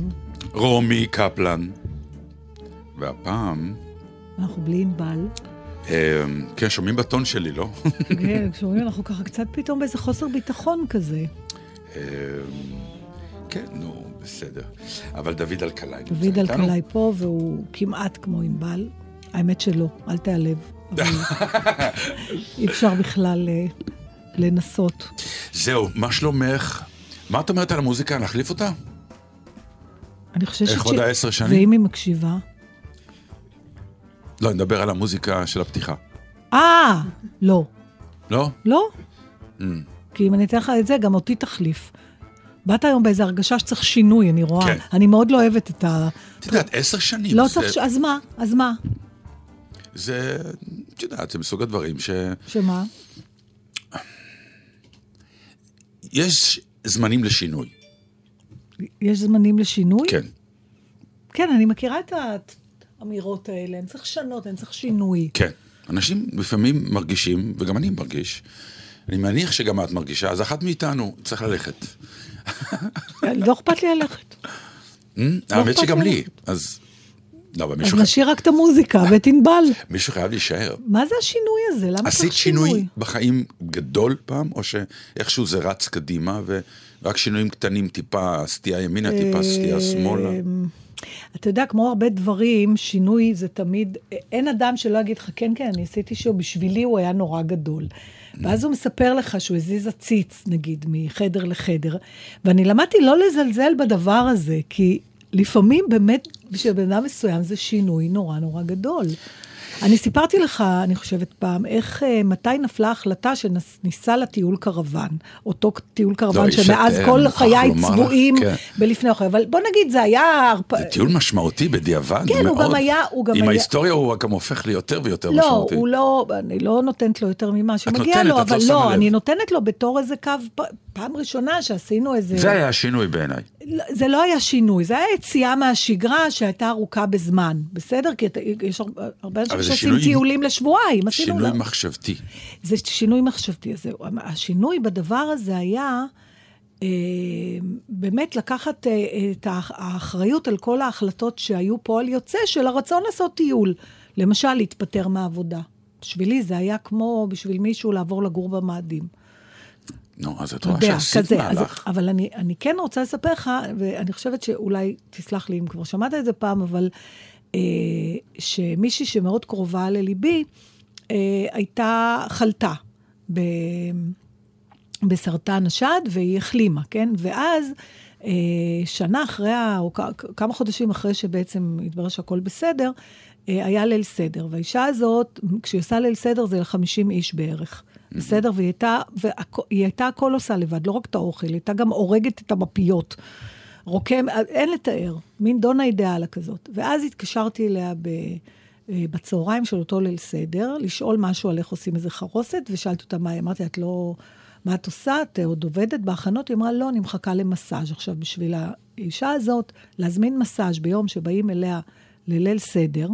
שלום. רומי קפלן. והפעם, אנחנו בלי ענבל. אה, כן, שומעים בטון שלי, לא? כן, כשאומרים אנחנו ככה קצת פתאום באיזה חוסר ביטחון כזה. אה, כן, נו, בסדר. אבל דוד אלקלעי נמצא דוד איתנו. אלקלעי פה, והוא כמעט כמו ענבל. האמת שלא, אל תיעלב. אי אפשר בכלל אה, לנסות. זהו, מה שלומך? מה את אומרת על המוזיקה? להחליף אותה? אני חושבת ש... איך עוד העשר שנים? ואם היא מקשיבה? לא, אני מדבר על המוזיקה של הפתיחה. אה, לא. לא? לא? Mm. כי אם אני אתן לך את זה, גם אותי תחליף. באת היום באיזו הרגשה שצריך שינוי, אני רואה. כן. אני מאוד לא אוהבת את ה... את יודעת, עשר שנים. לא זה- צריך... ש- אז מה? אז מה? זה, את יודעת, זה מסוג הדברים ש... שמה? יש זמנים לשינוי. יש זמנים לשינוי? כן. כן, אני מכירה את האמירות האלה. אני צריך לשנות, אני צריך שינוי. כן. אנשים לפעמים מרגישים, וגם אני מרגיש, אני מניח שגם את מרגישה, אז אחת מאיתנו צריך ללכת. לא אכפת לי ללכת. האמת אכפת שגם לי. אז... לא, אבל אז מישהו, חי... נשאיר רק את המוזיקה ואת ענבל. מישהו חייב להישאר. מה זה השינוי הזה? למה עשית צריך שינוי שינוי? בחיים גדול פעם, או שאיכשהו זה רץ קדימה, ורק שינויים קטנים, טיפה סטייה ימינה, טיפה סטייה שמאלה? אתה יודע, כמו הרבה דברים, שינוי זה תמיד, אין אדם שלא יגיד לך, כן, כן, אני עשיתי שהוא, בשבילי הוא היה נורא גדול. ואז הוא מספר לך שהוא הזיז עציץ, נגיד, מחדר לחדר, ואני למדתי לא לזלזל בדבר הזה, כי לפעמים באמת, בשביל בן אדם מסוים זה שינוי נורא נורא גדול. אני סיפרתי לך, אני חושבת פעם, איך, אה, מתי נפלה ההחלטה שניסה לטיול קרוון. אותו טיול קרוון לא, שמאז את, כל אה, חיי צבועים כן. בלפני אוכל. אבל בוא נגיד, זה היה... זה טיול משמעותי בדיעבד, כן, הוא. גם היה- הוא גם עם היה- ההיסטוריה הוא גם הופך ליותר ויותר לא, משמעותי. הוא לא, אני לא נותנת לו יותר ממה שמגיע לו, לא אבל לא, לב. אני נותנת לו בתור איזה קו, פעם ראשונה שעשינו איזה... זה היה השינוי בעיניי. לא, זה לא היה שינוי, זה היה יציאה מהשגרה שהייתה ארוכה בזמן, בסדר? כי יש הרבה אנשים אבל זה שעושים שינוי- טיולים לשבועיים. שינוי לא- מחשבתי. זה שינוי מחשבתי. אז. השינוי בדבר הזה היה אה, באמת לקחת אה, את האח- האחריות על כל ההחלטות שהיו פועל יוצא של הרצון לעשות טיול. למשל, להתפטר מהעבודה. בשבילי זה היה כמו בשביל מישהו לעבור לגור במאדים. נו, אז את רואה שעשית כזה. אז, מהלך. אבל אני, אני כן רוצה לספר לך, ואני חושבת שאולי, תסלח לי אם כבר שמעת את זה פעם, אבל שמישהי שמאוד קרובה לליבי, אה, הייתה, חלתה ב, בסרטן השד, והיא החלימה, כן? ואז, אה, שנה אחרי, או כמה חודשים אחרי שבעצם התברר שהכל בסדר, אה, היה ליל סדר. והאישה הזאת, כשהיא עושה ליל סדר זה ל-50 איש בערך. בסדר? והיא הייתה, והיא הייתה הכל עושה לבד, לא רק את האוכל, היא הייתה גם הורגת את המפיות. רוקם, אין לתאר, מין דונה אידיאלה כזאת. ואז התקשרתי אליה ב, אה, בצהריים של אותו ליל סדר, לשאול משהו על איך עושים איזה חרוסת, ושאלתי אותה מה היא, אמרתי, את לא... מה את עושה? את עוד עובדת בהכנות? היא אמרה, לא, אני מחכה למסאז'. עכשיו, בשביל האישה הזאת, להזמין מסאז' ביום שבאים אליה לליל סדר,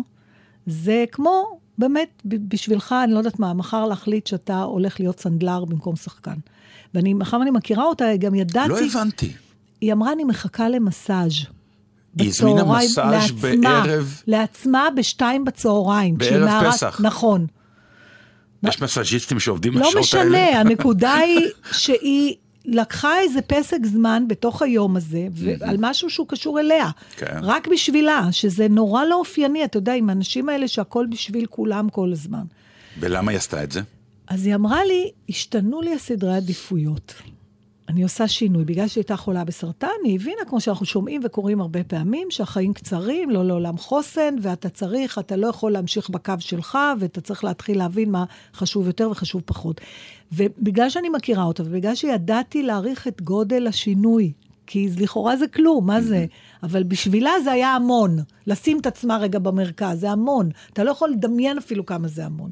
זה כמו, באמת, בשבילך, אני לא יודעת מה, מחר להחליט שאתה הולך להיות סנדלר במקום שחקן. ואני, מאחר ואני מכירה אותה, גם ידעתי... לא הבנתי. היא אמרה, אני מחכה למסאז'. היא הזמינה מסאז' לעצמה, בערב- לעצמה בשתיים בצהריים. בערב נערה- פסח. נכון. יש מסאז'יסטים שעובדים לא בשעות האלה. משנה, הנקודה היא שהיא לקחה איזה פסק זמן בתוך היום הזה, ועל משהו שהוא קשור אליה. כן. רק בשבילה, שזה נורא לא אופייני, אתה יודע, עם האנשים האלה שהכל בשביל כולם כל הזמן. ולמה היא עשתה את זה? אז היא אמרה לי, השתנו לי הסדרי עדיפויות. אני עושה שינוי. בגלל שהיא הייתה חולה בסרטן, היא הבינה, כמו שאנחנו שומעים וקוראים הרבה פעמים, שהחיים קצרים, לא לעולם חוסן, ואתה צריך, אתה לא יכול להמשיך בקו שלך, ואתה צריך להתחיל להבין מה חשוב יותר וחשוב פחות. ובגלל שאני מכירה אותה, ובגלל שידעתי להעריך את גודל השינוי, כי לכאורה זה כלום, מה זה? אבל בשבילה זה היה המון. לשים את עצמה רגע במרכז, זה המון. אתה לא יכול לדמיין אפילו כמה זה המון.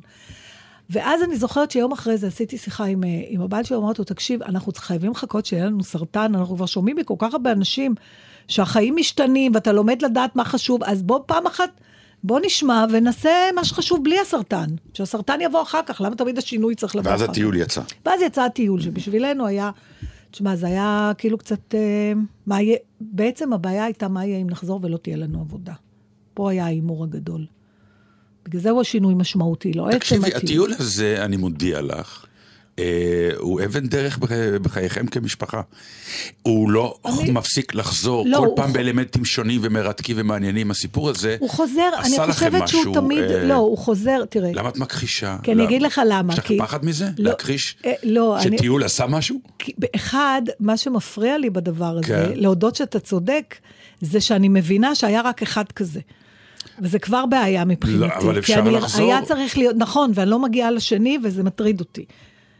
ואז אני זוכרת שיום אחרי זה עשיתי שיחה עם, אה, עם הבעל שלי, אמרתי לו, תקשיב, אנחנו חייבים לחכות שיהיה לנו סרטן, אנחנו כבר שומעים מכל כך הרבה אנשים שהחיים משתנים ואתה לומד לדעת מה חשוב, אז בוא פעם אחת, בוא נשמע ונעשה מה שחשוב בלי הסרטן. שהסרטן יבוא אחר כך, למה תמיד השינוי צריך לבוא ואז אחר כך? הטיול יצא. ואז יצא הטיול, שבשבילנו היה, תשמע, זה היה כאילו קצת, אה, מה יהיה, בעצם הבעיה הייתה מה יהיה אם נחזור ולא תהיה לנו עבודה. פה היה ההימור הגדול. בגלל זה הוא השינוי משמעותי, לא עצם תקשיבי, הטיול. הטיול הזה, אני מודיע לך, אה, הוא אבן דרך בח- בחייכם כמשפחה. הוא לא אני- מפסיק לחזור לא, כל הוא פעם ח- באלמנטים שונים ומרתקים ומעניינים. הסיפור הזה הוא חוזר, אני עשה לכם חושבת שהוא משהו, תמיד, אה, לא, הוא חוזר, תראה. למה את מכחישה? כי אני למה? אגיד לך למה, יש לך כי- פחד מזה? לא, להכחיש? אה, לא, אני- שטיול עשה משהו? כי באחד, מה שמפריע לי בדבר הזה, כן. להודות שאתה צודק, זה שאני מבינה שהיה רק אחד כזה. וזה כבר בעיה מבחינתי. לא, אבל אפשר אני, לחזור. היה צריך להיות, נכון, ואני לא מגיעה לשני, וזה מטריד אותי.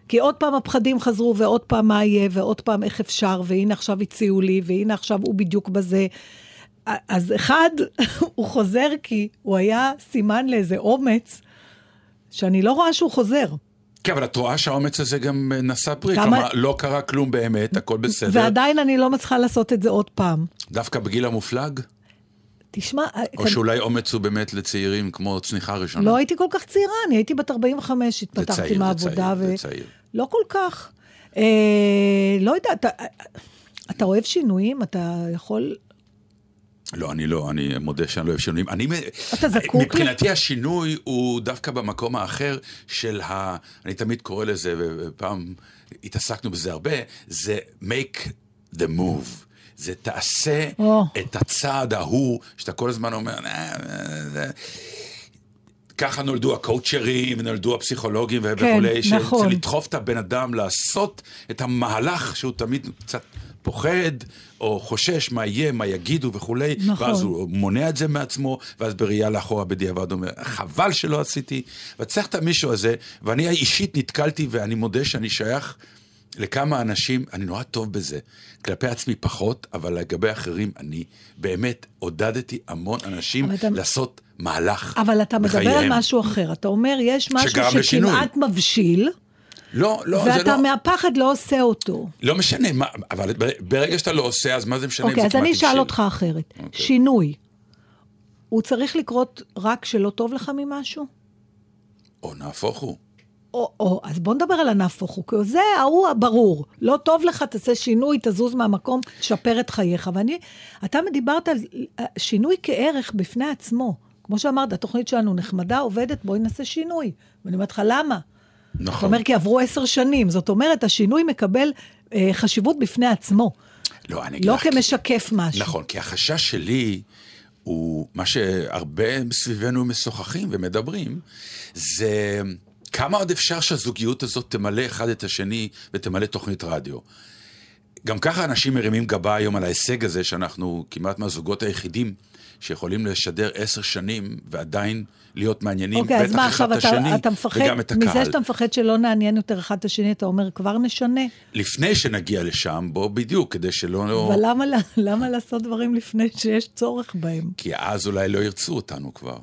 כי עוד פעם הפחדים חזרו, ועוד פעם מה יהיה, ועוד פעם איך אפשר, והנה עכשיו הציעו לי, והנה עכשיו הוא בדיוק בזה. אז אחד, הוא חוזר כי הוא היה סימן לאיזה אומץ, שאני לא רואה שהוא חוזר. כן, אבל את רואה שהאומץ הזה גם אה, נשא פרי. כמה- כלומר, לא קרה כלום באמת, הכל בסדר. ועדיין אני לא מצליחה לעשות את זה עוד פעם. דווקא בגיל המופלג? תשמע, או כאן- שאולי אומץ הוא באמת לצעירים כמו צניחה ראשונה? לא הייתי כל כך צעירה, אני הייתי בת 45, זה התפתחתי צעיר, זה מהעבודה. צעיר, זה צעיר. לא כל כך. אה, לא יודעת, אתה, אתה אוהב שינויים? אתה יכול... לא, אני לא, אני מודה שאני לא אוהב שינויים. אני, אתה זקוק ל- מבחינתי השינוי הוא דווקא במקום האחר של ה... אני תמיד קורא לזה, ופעם התעסקנו בזה הרבה, זה make the move. זה תעשה או. את הצעד ההוא, שאתה כל הזמן אומר, "אה, אה, זה-" ככה נולדו הקואוצ'רים, נולדו הפסיכולוגים כן, וכולי, נכון. לדחוף את הבן אדם לעשות את המהלך שהוא תמיד קצת פוחד, או חושש מה יהיה, מה יגידו וכולי, נכון. ואז הוא מונע את זה מעצמו, ואז בראייה לאחורה בדיעבד אומר, חבל שלא עשיתי. וצריך את המישהו הזה, ואני אישית נתקלתי, ואני מודה שאני שייך לכמה אנשים, אני נורא טוב בזה. כלפי עצמי פחות, אבל לגבי אחרים, אני באמת עודדתי המון אנשים אתה- לעשות מהלך אבל אתה מדבר על בחייהם. משהו אחר. אתה אומר, יש משהו. שכמעט מבשיל, לא, לא, זה ואתה לא... מהפחד לא עושה אותו. לא משנה, מה, אבל ברגע שאתה לא עושה, אז מה זה משנה אם אוקיי, זה אז כמעט אני אשאל? אותך אחרת. אוקיי. שינוי, הוא צריך לקרות רק כשלא טוב לך ממשהו? או נהפוך הוא. או, או, אז בוא נדבר על הנהפוך הוא, כי זה ההוא הברור. לא טוב לך, תעשה שינוי, תזוז מהמקום, תשפר את חייך. ואני, אתה דיברת על אה, שינוי כערך בפני עצמו. כמו שאמרת, התוכנית שלנו נחמדה, עובדת, בואי נעשה שינוי. ואני אומרת לך, למה? אתה נכון. אומר, כי עברו עשר שנים. זאת אומרת, השינוי מקבל אה, חשיבות בפני עצמו. לא, אני אגיד לא לך, כי- כמשקף משהו. נכון, כי החשש שלי הוא מה שהרבה סביבנו משוחחים ומדברים, זה כמה עוד אפשר שהזוגיות הזאת תמלא אחד את השני ותמלא תוכנית רדיו. גם ככה אנשים מרימים גבה היום על ההישג הזה, שאנחנו כמעט מהזוגות היחידים שיכולים לשדר עשר שנים ועדיין להיות מעניינים, אוקיי, אז בטח מה אחד את השני אתה, אתה מפחד, וגם את הקהל. מזה שאתה מפחד שלא נעניין יותר אחד את השני, אתה אומר, כבר נשנה. לפני שנגיע לשם, בוא בדיוק, כדי שלא... אבל למה, למה לעשות דברים לפני שיש צורך בהם? כי אז אולי לא ירצו אותנו כבר.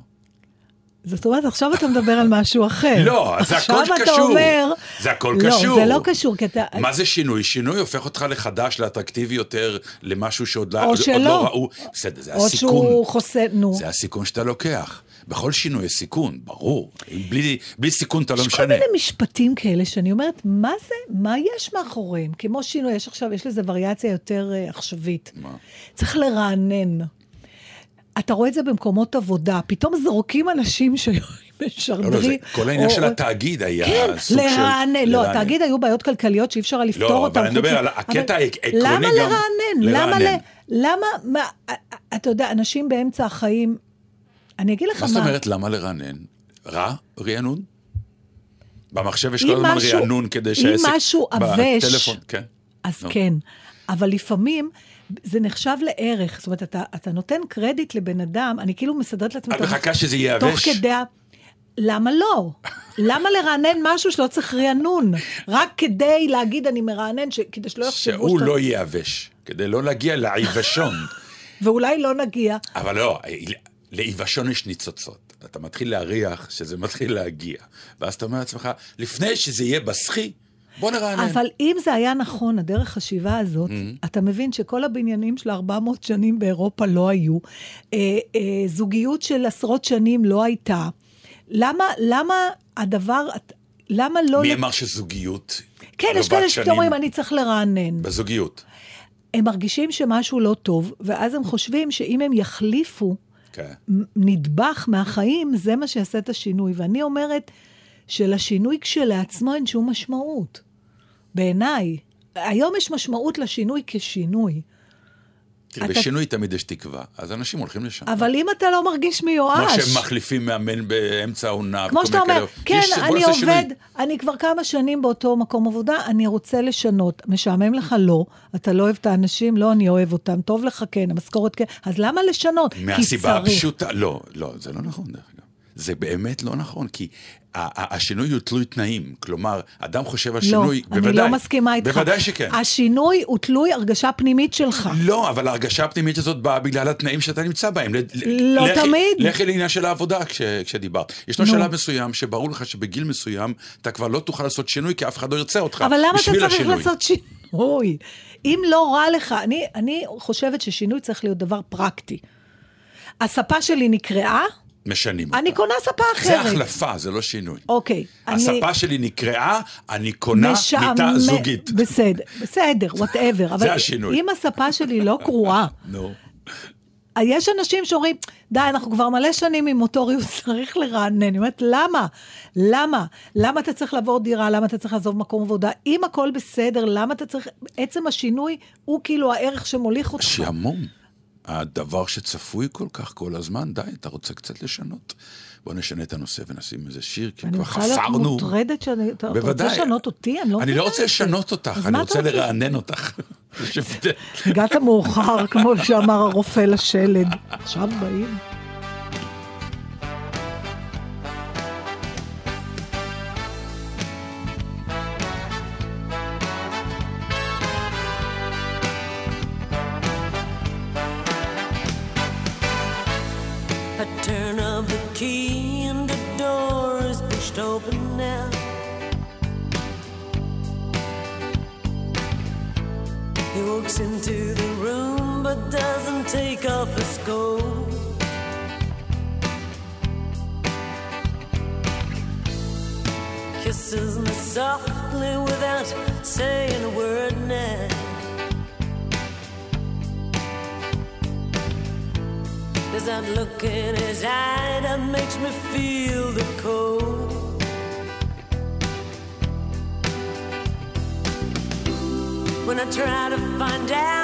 זאת אומרת, עכשיו אתה מדבר על משהו אחר. לא, זה הכל עכשיו אתה קשור. אומר... זה הכל לא, קשור. זה לא קשור, כי אתה... מה זה שינוי? שינוי הופך אותך לחדש, לאטרקטיבי יותר, למשהו שעוד לא, או עוד שלא. לא ראו. בסדר, זה או הסיכון. שהוא חוסה... נו. זה הסיכון שאתה לוקח. בכל שינוי יש סיכון, ברור. בלי, בלי סיכון אתה לא יש כל משנה. מיני משפטים כאלה שאני אומרת, מה זה, מה יש מאחוריהם? כמו שינוי, יש עכשיו, יש לזה וריאציה יותר uh, עכשווית. מה? צריך לרענן. אתה רואה את זה במקומות עבודה, פתאום זורקים אנשים שהיו בשרדרי. לא, לא, זה, כל העניין או- של התאגיד היה כן, סוג של... לרענן. לא, לרענן. התאגיד היו בעיות כלכליות שאי אפשר היה לפתור לא, אותן. אבל אני מדבר על הקטע העקרוני למה גם לרענן? למה ל... לרענן. למה... מה, אתה יודע, אנשים באמצע החיים... אני אגיד לך מה מה... זאת אומרת למה לרענן? רע רענון? במחשב יש אם כל הזמן רענון כדי אם שהעסק... משהו עבש- בטלפון, כן. אז נו. כן. אבל לפעמים זה נחשב לערך. זאת אומרת, אתה, אתה נותן קרדיט לבן אדם, אני כאילו מסדרת לעצמי... את מחכה שזה יהיה תוך? כדי... ה- למה לא? למה לרענן משהו שלא צריך רענון? רק כדי להגיד אני מרענן, ש... כדי שלא יחשבו שהוא שאתה... לא יהיה יבש, כדי לא להגיע לעיוושון. ואולי לא נגיע. אבל לא, לעיוושון יש ניצוצות. אתה מתחיל להריח שזה מתחיל להגיע. ואז אתה אומר לעצמך, לפני שזה יהיה בסחי, בוא נרענן. אבל אם זה היה נכון, הדרך חשיבה הזאת, Mm-hmm. אתה מבין שכל הבניינים של 400 שנים באירופה לא היו, אה, אה, זוגיות של עשרות שנים לא הייתה. למה, למה הדבר, למה לא... מי לק- אמר שזוגיות כן, יש כאלה שאומרים, אני צריך לרענן. בזוגיות. הם מרגישים שמשהו לא טוב, ואז הם חושבים שאם הם יחליפו כן. נדבך מהחיים, זה מה שיעשה את השינוי. ואני אומרת שלשינוי כשלעצמו אין שום משמעות. בעיניי. היום יש משמעות לשינוי כשינוי. תראי, אתה- בשינוי תמיד יש תקווה, אז אנשים הולכים לשם. אבל אם אתה לא מרגיש כמו מיואש... שהם מחליפים מאמן באמצע העונה. כמו שאתה אומר, כאלה. כן, יש- אני נעשה שינוי. עובד, אני כבר כמה שנים באותו מקום עבודה, אני רוצה לשנות. משעמם לך? לא. אתה לא אוהב את האנשים? לא, אני אוהב אותם. טוב לך? כן. המשכורת? כן. אז למה לשנות? מהסיבה. הפשוטה, לא, לא, זה לא נכון דרך אגב. זה באמת לא נכון, כי השינוי הוא תלוי תנאים. כלומר, אדם חושב על שינוי, לא, בוודאי. אני לא מסכימה איתך. בוודאי שכן. השינוי הוא תלוי הרגשה פנימית שלך. לא, אבל ההרגשה הפנימית הזאת באה בגלל התנאים שאתה נמצא בהם. לא לכי- תמיד. לכי לעניין של העבודה כש, כשדיברת. ישנו נו. שלב מסוים שברור לך שבגיל מסוים אתה כבר לא תוכל לעשות שינוי כי אף אחד לא ירצה אותך. אבל למה אתה צריך השינוי. לעשות שינוי? אם לא רע לך, אני, אני חושבת ששינוי צריך להיות דבר פרקטי. הספה שלי נקרעה, משנים אותה. אני קונה ספה זה אחרת. החלפה, זה לא שינוי. אוקיי. אני- הספה שלי נקרעה, אני קונה משעמם- מיטה זוגית. בסדר, בסדר, וואטאבר. אבל השינוי. אם הספה שלי לא קרועה, נו. יש אנשים שאומרים, די, אנחנו כבר מלא שנים עם מוטוריות, צריך לרענן. אני אומרת, למה? למה? למה אתה צריך לעבור דירה? למה אתה צריך לעזוב מקום עבודה? אם הכל בסדר, למה אתה צריך... עצם השינוי הוא כאילו הערך שמוליך אותך. שעמום. הדבר שצפוי כל כך כל הזמן, די, אתה רוצה קצת לשנות. בוא נשנה את הנושא ונשים איזה שיר, כי אני כבר יכולה להיות חפרנו. מוטרדת שאני... אתה רוצה בוודאי. לשנות אותי? אני לא אני מבינה לא את רוצה. לשנות אותך, אני רוצה לרענן אותך. הגעת מאוחר, כמו שאמר הרופא לשלד. עכשיו באים. Pushed open now. He walks into the room but doesn't take off his coat. Kisses me softly without saying a word now. There's that look in his eye that makes me feel the cold. When I try to find out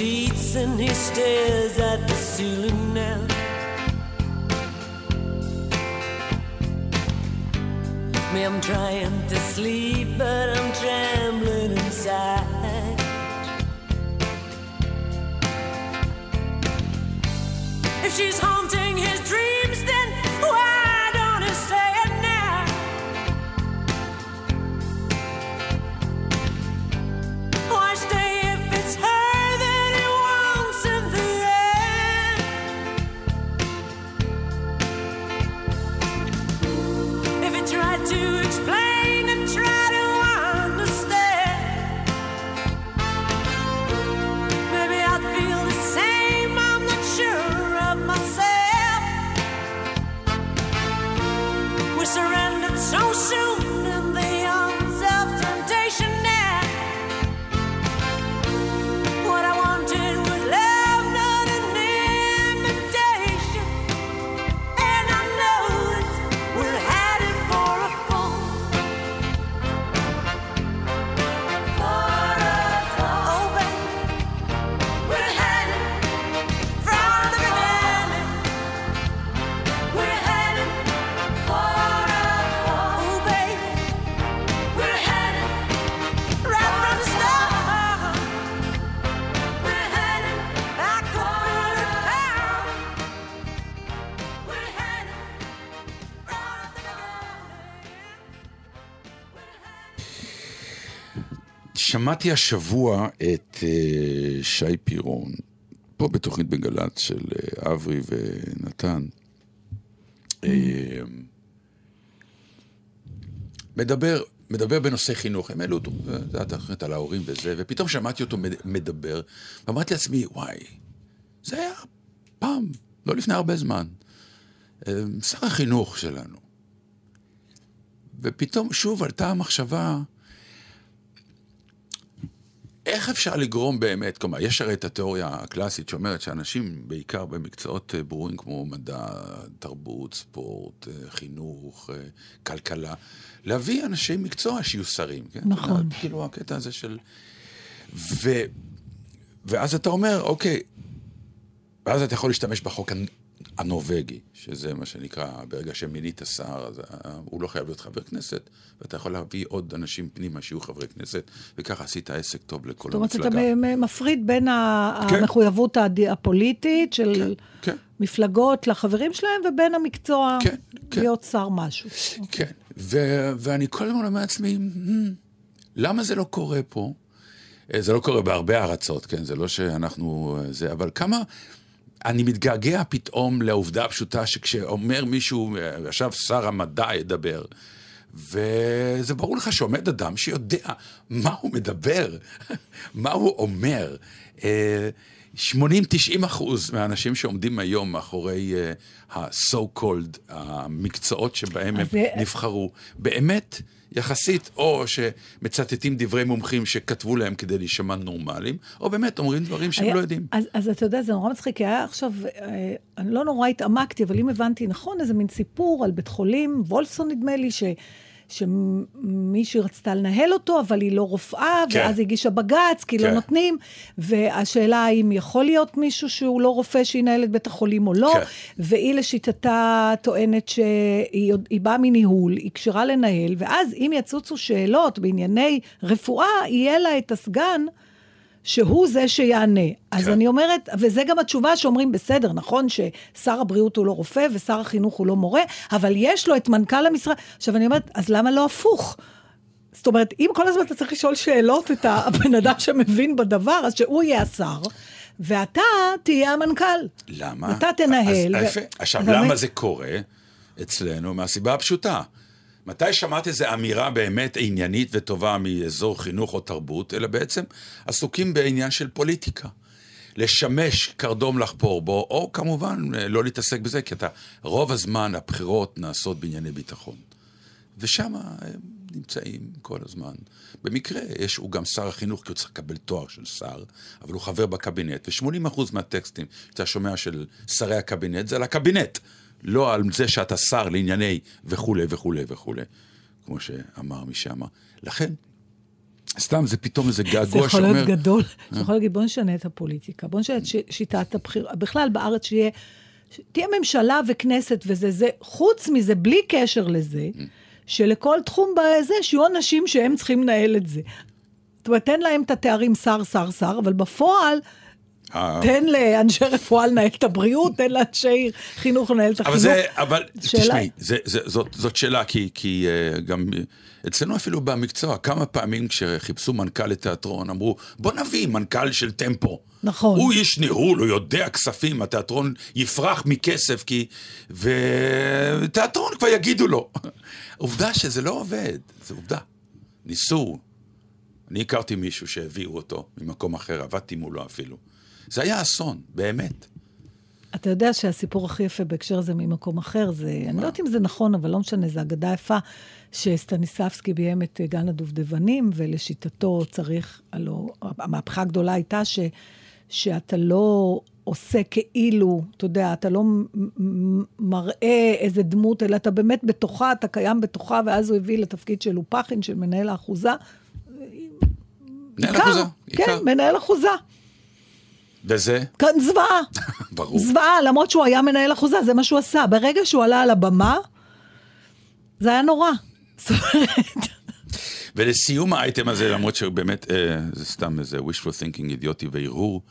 sheets and he stares at the ceiling now. Me, I'm trying to sleep, but I'm trembling שמעתי השבוע את אה, שי פירון, פה בתוכנית בגל"צ של אה, אברי ונתן. אה, מדבר, מדבר בנושא חינוך, הם העלו אותו, זה הייתה תוכנית על ההורים וזה, ופתאום שמעתי אותו מד- מדבר, ואמרתי לעצמי, וואי, זה היה פעם, לא לפני הרבה זמן. שר החינוך שלנו. ופתאום שוב עלתה המחשבה, איך אפשר לגרום באמת, כלומר, יש הרי את התיאוריה הקלאסית שאומרת שאנשים, בעיקר במקצועות אה, ברורים כמו מדע, תרבות, ספורט, אה, חינוך, אה, כלכלה, להביא אנשי מקצוע שיהיו שרים. כן? נכון. כאילו הקטע הזה של... ו... ואז אתה אומר, אוקיי, ואז אתה יכול להשתמש בחוק הנורבגי, שזה מה שנקרא, ברגע שמינית שר, אז אה, הוא לא חייב להיות חבר כנסת, ואתה יכול להביא עוד אנשים פנימה שיהיו חברי כנסת, וככה עשית עסק טוב לכל זאת אומרת, אתה המפלגה. מ- מפריד בין כן. המחויבות הפוליטית של כן, מפלגות לחברים שלהם, ובין המקצוע כן, כן. להיות שר משהו. כן. ו- ואני כל הזמן אומר לעצמי, "Hmm, למה זה לא קורה פה? אה, זה לא קורה בהרבה ארצות, כן? זה לא שאנחנו... אה, זה, אבל כמה... אני מתגעגע פתאום לעובדה הפשוטה שכשאומר מישהו, אה, עכשיו שר המדע ידבר, וזה ברור לך שעומד אדם שיודע מה הוא מדבר, מה הוא אומר. אה, 80-90 אחוז מהאנשים שעומדים היום מאחורי אה, ה-so called, המקצועות שבהם הם זה- נבחרו, באמת, יחסית, או שמצטטים דברי מומחים שכתבו להם כדי להישמע נורמליים, או באמת אומרים דברים שהם היה- לא יודעים. אז, אז אתה יודע, זה נורא מצחיק, כי היה עכשיו, אה, אני לא נורא התעמקתי, אבל אם הבנתי נכון, איזה מין סיפור על בית חולים, וולפסון נדמה לי, ש... שמישהי רצתה לנהל אותו, אבל היא לא רופאה, כן. ואז הגישה בג"ץ, כי כן. לא נותנים, והשאלה האם יכול להיות מישהו שהוא לא רופא שינהל את בית החולים או לא, כן. והיא לשיטתה טוענת שהיא באה מניהול, היא כשרה לנהל, ואז אם יצוצו שאלות בענייני רפואה, יהיה לה את הסגן. שהוא זה שיענה. אז כן. אני אומרת, וזה גם התשובה שאומרים, בסדר, נכון ששר הבריאות הוא לא רופא ושר החינוך הוא לא מורה, אבל יש לו את מנכ"ל המשרד. עכשיו אני אומרת, אז למה לא הפוך? זאת אומרת, אם כל הזמן אתה צריך לשאול שאלות את הבן אדם שמבין בדבר, אז שהוא יהיה השר, ואתה תהיה המנכ"ל. למה? אתה תנהל. אז, ו-. עכשיו, למה זה קורה אצלנו? מהסיבה הפשוטה. מתי שמעת איזו אמירה באמת עניינית וטובה מאזור חינוך או תרבות, אלא בעצם עסוקים בעניין של פוליטיקה. לשמש קרדום לחפור בו, או כמובן לא להתעסק בזה, כי אתה, רוב הזמן הבחירות נעשות בענייני ביטחון. ושם הם נמצאים כל הזמן. במקרה, יש, הוא גם שר החינוך, כי הוא צריך לקבל תואר של שר, אבל הוא חבר בקבינט, ו-80% מהטקסטים שאתה שומע של שרי הקבינט, זה על הקבינט, לא על זה שאתה שר לענייני וכולי וכולי וכולי, כמו שאמר מי שאמר. לכן, סתם, זה פתאום איזה זה געגוע יכול שאומר... להיות גדול. זה יכול להגיד, בוא נשנה את הפוליטיקה, בוא נשנה את ש- שיטת הבחירה. בכלל, בארץ שיהיה, ש- תהיה ממשלה וכנסת וזה, זה, חוץ מזה, בלי קשר לזה, שלכל תחום בזה, שיהיו אנשים שהם צריכים לנהל את זה. זאת אומרת, תן להם את התארים שר, שר, שר, אבל בפועל, אה, תן לאנשי רפואה לנהל את הבריאות, תן לאנשי חינוך לנהל את החינוך. אבל זה, אבל תשמעי, זה, זה, זאת, שאלה, כי, כי uh, גם אצלנו אפילו במקצוע, כמה פעמים כשחיפשו מנכ"ל לתיאטרון, אמרו, בוא נביא מנכ"ל של טמפו. נכון. הוא איש ניהול, הוא יודע כספים, התיאטרון יפרח מכסף, כי... ותיאטרון כבר יגידו לו. עובדה שזה לא עובד, זו עובדה. ניסו. אני הכרתי מישהו שהביאו אותו ממקום אחר, עבדתי מולו אפילו. זה היה אסון, באמת. אתה יודע שהסיפור הכי יפה בהקשר הזה ממקום אחר, זה, אני לא יודעת אם זה נכון, אבל לא משנה, זו אגדה יפה, שסטניסבסקי ביים את גן הדובדבנים, ולשיטתו צריך, הלוא, המהפכה הגדולה הייתה ש, שאתה לא עושה כאילו, אתה יודע, אתה לא מראה איזה דמות, אלא אתה באמת בתוכה, אתה קיים בתוכה, ואז הוא הביא לתפקיד של לופחין, של מנהל האחוזה. מנהל אחוזה, כן, עיקר. מנהל אחוזה. וזה, כאן זוועה. ברור. זוועה, למרות שהוא היה מנהל אחוזה, זה מה שהוא עשה. ברגע שהוא עלה על הבמה, זה היה נורא. זאת אומרת, ולסיום האייטם הזה, למרות שבאמת, אה, זה סתם איזה wishful thinking אידיוטי והרהור.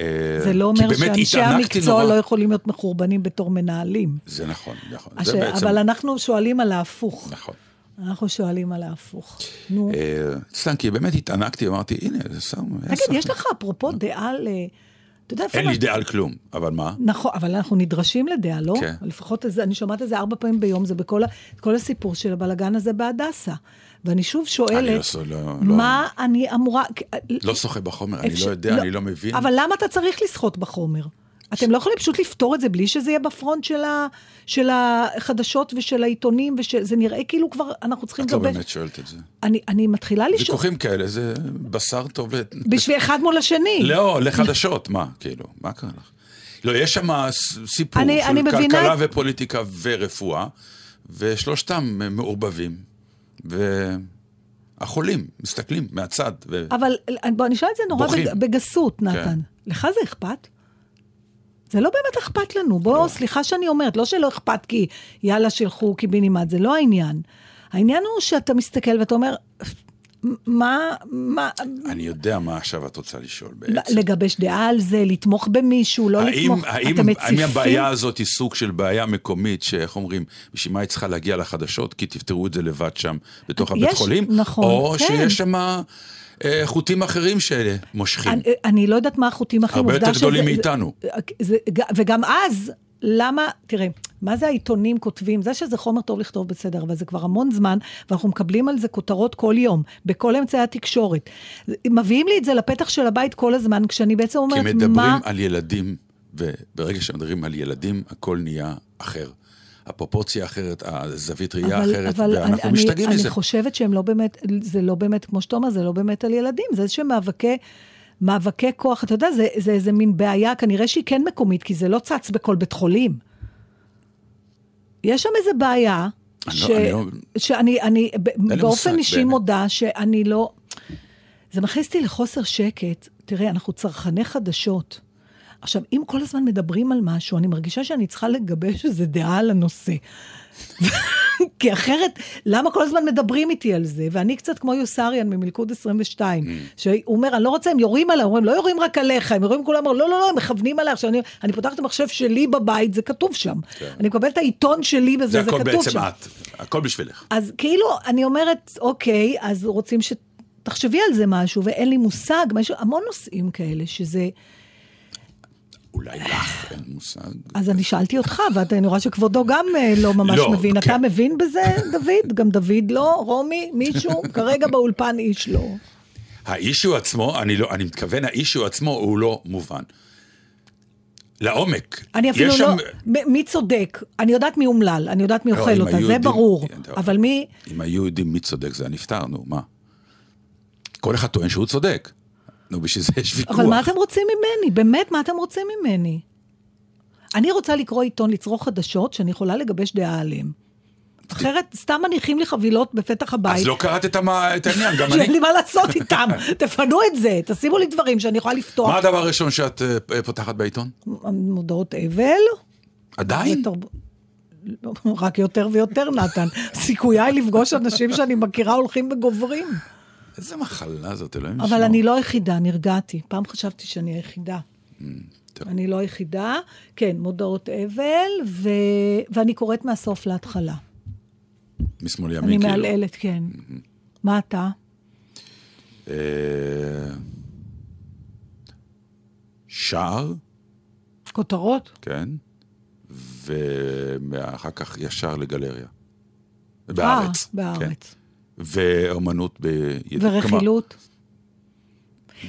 אה, זה לא אומר שאנשי המקצוע נורא. לא יכולים להיות מחורבנים בתור מנהלים. זה נכון, נכון. הש... זה בעצם... אבל אנחנו שואלים על ההפוך. נכון. אנחנו שואלים על ההפוך. נו. אה, סתם, כי באמת התענקתי, אמרתי, הנה, זה סתם... תגיד, יש לך אפרופו דעה ל... אתה יודע. אין לי דעה על כלום, אבל מה? נכון, אבל אנחנו נדרשים לדעה, לא? כן. לפחות אני שומעת את זה ארבע פעמים ביום, זה בכל כל הסיפור של הבלגן הזה בהדסה. ואני שוב שואלת, אני לא סו- לא- מה אני אמורה... לא שוחה בחומר, אני אפשר- לא יודע, אני לא מבין. אבל למה אתה צריך לשחות בחומר? אתם לא יכולים פשוט לפתור את זה בלי שזה יהיה בפרונט של, ה, של החדשות ושל העיתונים, וזה נראה כאילו כבר אנחנו צריכים את לא. באמת שואלת את זה. אני, אני מתחילה לשאול, ויכוחים כאלה, זה בשר טוב. בשביל אחד מול השני. לא, לחדשות, מה, כאילו, מה קרה לך? לא, יש שם סיפור אני- של אני מבינה כלכלה את- ופוליטיקה ורפואה, ושלושתם מעורבבים. והחולים מסתכלים מהצד. ו... אבל בוא, אני אשאל את זה נורא בוכים. בג, בגסות, נתן. כן. לך זה אכפת? זה לא באמת אכפת לנו. בוא, לא. סליחה שאני אומרת, לא שלא אכפת כי יאללה, שילכו קיבינימט, זה לא העניין. העניין הוא שאתה מסתכל ואתה אומר, מה, מה, אני יודע מה עכשיו את רוצה לשאול בעצם. לגבש דעה על זה, לתמוך במישהו, לא האם, לתמוך, האם, אתם מציפים... האם הבעיה הזאת היא סוג של בעיה מקומית, שאיך אומרים, בשביל מה היא צריכה להגיע לחדשות? כי תפתרו את זה לבד שם, בתוך הבית יש, חולים? נכון, או כן. שיש שם אה, חוטים אחרים שמושכים. אני, אני לא יודעת מה החוטים אחרים. הרבה יותר גדולים שזה- מאיתנו. זה, זה, וגם אז, למה, תראה, מה זה העיתונים כותבים? זה שזה חומר טוב לכתוב בסדר, אבל זה כבר המון זמן, ואנחנו מקבלים על זה כותרות כל יום, בכל אמצעי התקשורת. מביאים לי את זה לפתח של הבית כל הזמן, כשאני בעצם כי אומרת, מדברים מה... על ילדים, וברגע שמדברים על ילדים, הכל נהיה אחר. הפרופורציה אחרת, הזווית ראייה אחרת, ואנחנו אני, משתגעים מזה. אני חושבת שהם לא באמת, זה לא באמת, כמו שאתה אומר, זה לא באמת על ילדים, זה איזשהם מאבקי, מאבקי כוח, אתה יודע, זה, זה איזה מין בעיה, כנראה שהיא כן מקומית, כי זה לא צץ בכל בית חולים. יש שם איזה בעיה, אני ש, לא- אני לא- שאני אני, באופן אישי באמת. מודה שאני לא... זה מכניס אותי לחוסר שקט. תראה, אנחנו צרכני חדשות. עכשיו, אם כל הזמן מדברים על משהו, אני מרגישה שאני צריכה לגבש איזו דעה על הנושא. כי אחרת, למה כל הזמן מדברים איתי על זה? ואני קצת כמו יוסריאן ממלכוד 22, Mm. שהוא אומר, אני לא רוצה, הם יורים עליי, אומרים, לא יורים רק עליך, הם יורים כולם, לא, לא, לא, הם מכוונים עליי. עכשיו, אני, אני פותחת את המחשב שלי בבית, זה כתוב שם. אני מקבלת את העיתון שלי בזה, זה זה, הכל כתוב בעצם שם. את, הכל בשבילך. אז כאילו, אני אומרת, אוקיי, אז רוצים שתחשבי על זה משהו, ואין לי מושג, משהו, המון נושאים כאלה, שזה... אולי לך אין מושג. אז אני שאלתי אותך, ואני רואה שכבודו גם אה, לא ממש לא, מבין. כן. אתה מבין בזה, דוד? גם דוד לא? רומי? מישהו? כרגע באולפן איש לא. האישו עצמו, אני, לא, אני מתכוון, האישו עצמו הוא לא מובן. לעומק. אני אפילו לא... שם- מי צודק? אני יודעת מי אומלל, אני יודעת מי לא, אוכל אותה, זה יודעים- ברור. כן, טוב. אבל מי... אם היו יודעים מי צודק, זה היה נפתר, נו, מה? כל אחד טוען שהוא צודק. נו, בשביל זה יש ויכוח. אבל מה אתם רוצים ממני? באמת, מה אתם רוצים ממני? אני רוצה לקרוא עיתון, לצרוך חדשות, שאני יכולה לגבש דעה עליהן. אחרת, סתם מניחים לי חבילות בפתח הבית. אז לא קראת את העניין, גם שאין אני. לי מה לעשות איתם. תפנו את זה, תשימו לי דברים שאני יכולה לפתוח. מה הדבר הראשון שאת אה, פותחת בעיתון? מודעות אבל. עדיין? ותרב- רק יותר ויותר, נתן. סיכוייי לפגוש אנשים שאני מכירה הולכים וגוברים. איזה מחלה זאת, אלוהים אבל ישמור. אני לא היחידה, נרגעתי. פעם חשבתי שאני היחידה. טוב. אני לא היחידה. כן, מודעות אבל, ו... ואני קוראת מהסוף להתחלה. משמאל אני ימין, כאילו. מהלעלת, כן. מה אתה? אה, שער, כותרות? כן, ואחר כך ישר לגלריה. בארץ. אה, בארץ. ואומנות ביד... ורכילות?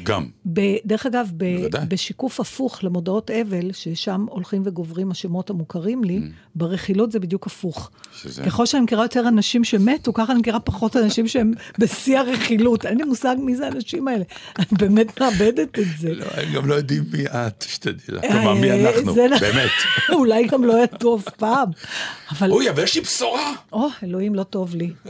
גם. ב- דרך אגב, ב- בוודאי. בשיקוף הפוך למודעות אבל, ששם הולכים וגוברים השמות המוכרים לי, ברכילות זה בדיוק הפוך. Mm. שזה- ככל שאני מכירה יותר אנשים שמתו, ככה אני מכירה פחות אנשים שהם בשיא הרכילות. אין לי מושג מי זה האנשים האלה. אני באמת מאבדת את זה. לא, הם גם לא יודעים מי את, שתדעי לך. כלומר, מי אה, אנחנו, זה- באמת. אולי גם לא ידעו אף פעם. אבל, אוי, אבל יש לי בשורה. או, אלוהים, לא טוב לי.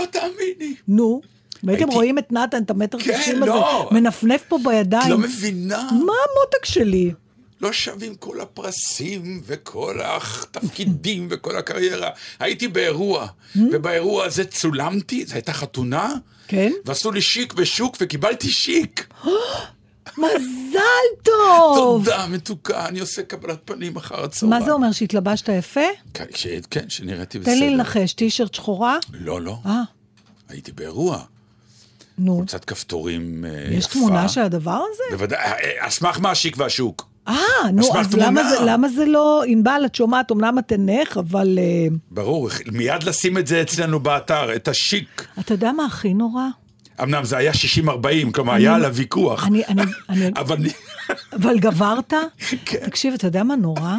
לא תאמיני. נו. והייתם רואים את נתן, את המטר כן, תשעים הזה, לא. מנפנף פה את בידיים. לא מבינה. מה המותק שלי? לא שווים כל הפרסים וכל התפקידים וכל הקריירה. הייתי באירוע, ובאירוע הזה צולמתי, זו הייתה חתונה, כן? ועשו לי שיק ושוק וקיבלתי שיק. מזל טוב! תודה, מתוקה, אני עושה קבלת פנים אחר הצהריים. מה זה אומר, שהתלבשת יפה? כן, ש- כן, שנראיתי בסדר. תן לי לנחש, טישרט שחורה? לא, לא, אה, הייתי באירוע. נו. חולצת כפתורים אה, יפה. יש תמונה של הדבר הזה? בוודאי, אה, אה, על סמך מה השיק והשוק? אה, נו, אז למה. זה- למה זה לא... ענבל, את שומעת, אמנם את אינך, אבל... אה, ברור, מיד לשים את זה אצלנו באתר, את השיק. אתה יודע מה הכי נורא? אמנם זה היה 60-40, כלומר היה עליו ויכוח. אני, אני, אני, אבל אני- אבל גברת? כן. תקשיב, אתה יודע מה נורא?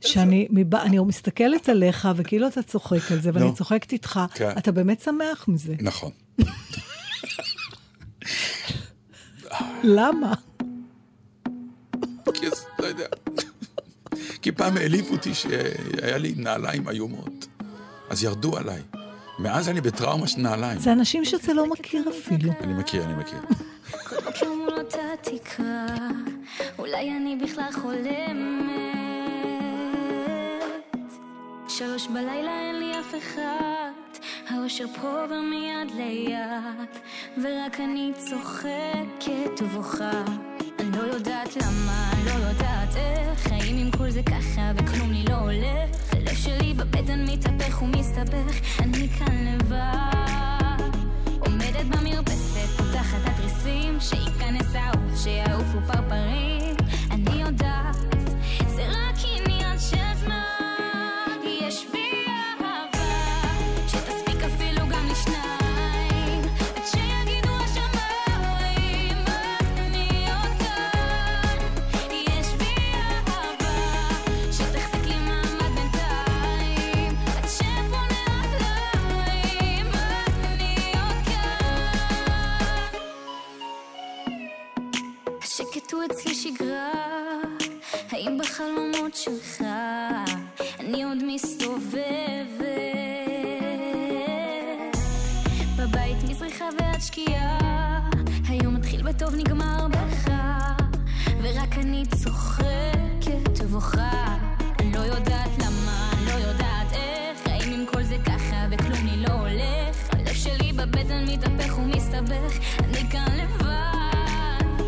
שאני מבע... אני מסתכלת עליך, וכאילו אתה צוחק על זה, ואני. צוחקת איתך, כן. אתה באמת שמח מזה. נכון. למה? כי אז, לא יודע. כי פעם העליבו אותי שהיה לי נעליים איומות. אז ירדו עליי. מאז אני בטראומה של נעליים. זה אנשים שאתה לא מכיר אפילו. אני מכיר, אני מכיר. כל בוקר מול אותה תקרה, אולי אני בכלל חולמת. שלוש בלילה אין לי אף אחד, האושר פה ומיד ליד, ורק אני צוחקת ובוכה. אני לא יודעת למה, לא יודעת איך, האם עם כל זה ככה וכלום לי לא הולך. שלי בבטן מתהפך ומסתבך, אני כאן לבד. עומדת במרפסת, פותחת התריסים, שייכנס האור, שיעופו פרפרים. בחלומות שלך אני עוד מסתובבת? בבית מזריחה ועד שקיעה, היום מתחיל בטוב נגמר בך, ורק אני צוחקת ובוכה. אני לא יודעת למה, אני לא יודעת איך, האם עם כל זה ככה וכלום לי לא הולך, הלב שלי בבטן מתהפך ומסתבך, אני כאן לבד.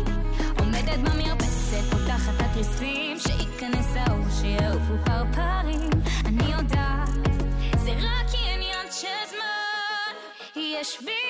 עומדת במרפסת, פותחת את התריסים, שייכנס האור, שיעופו פרפרים. אני יודעת, זה רק עניין של זמן. יש בי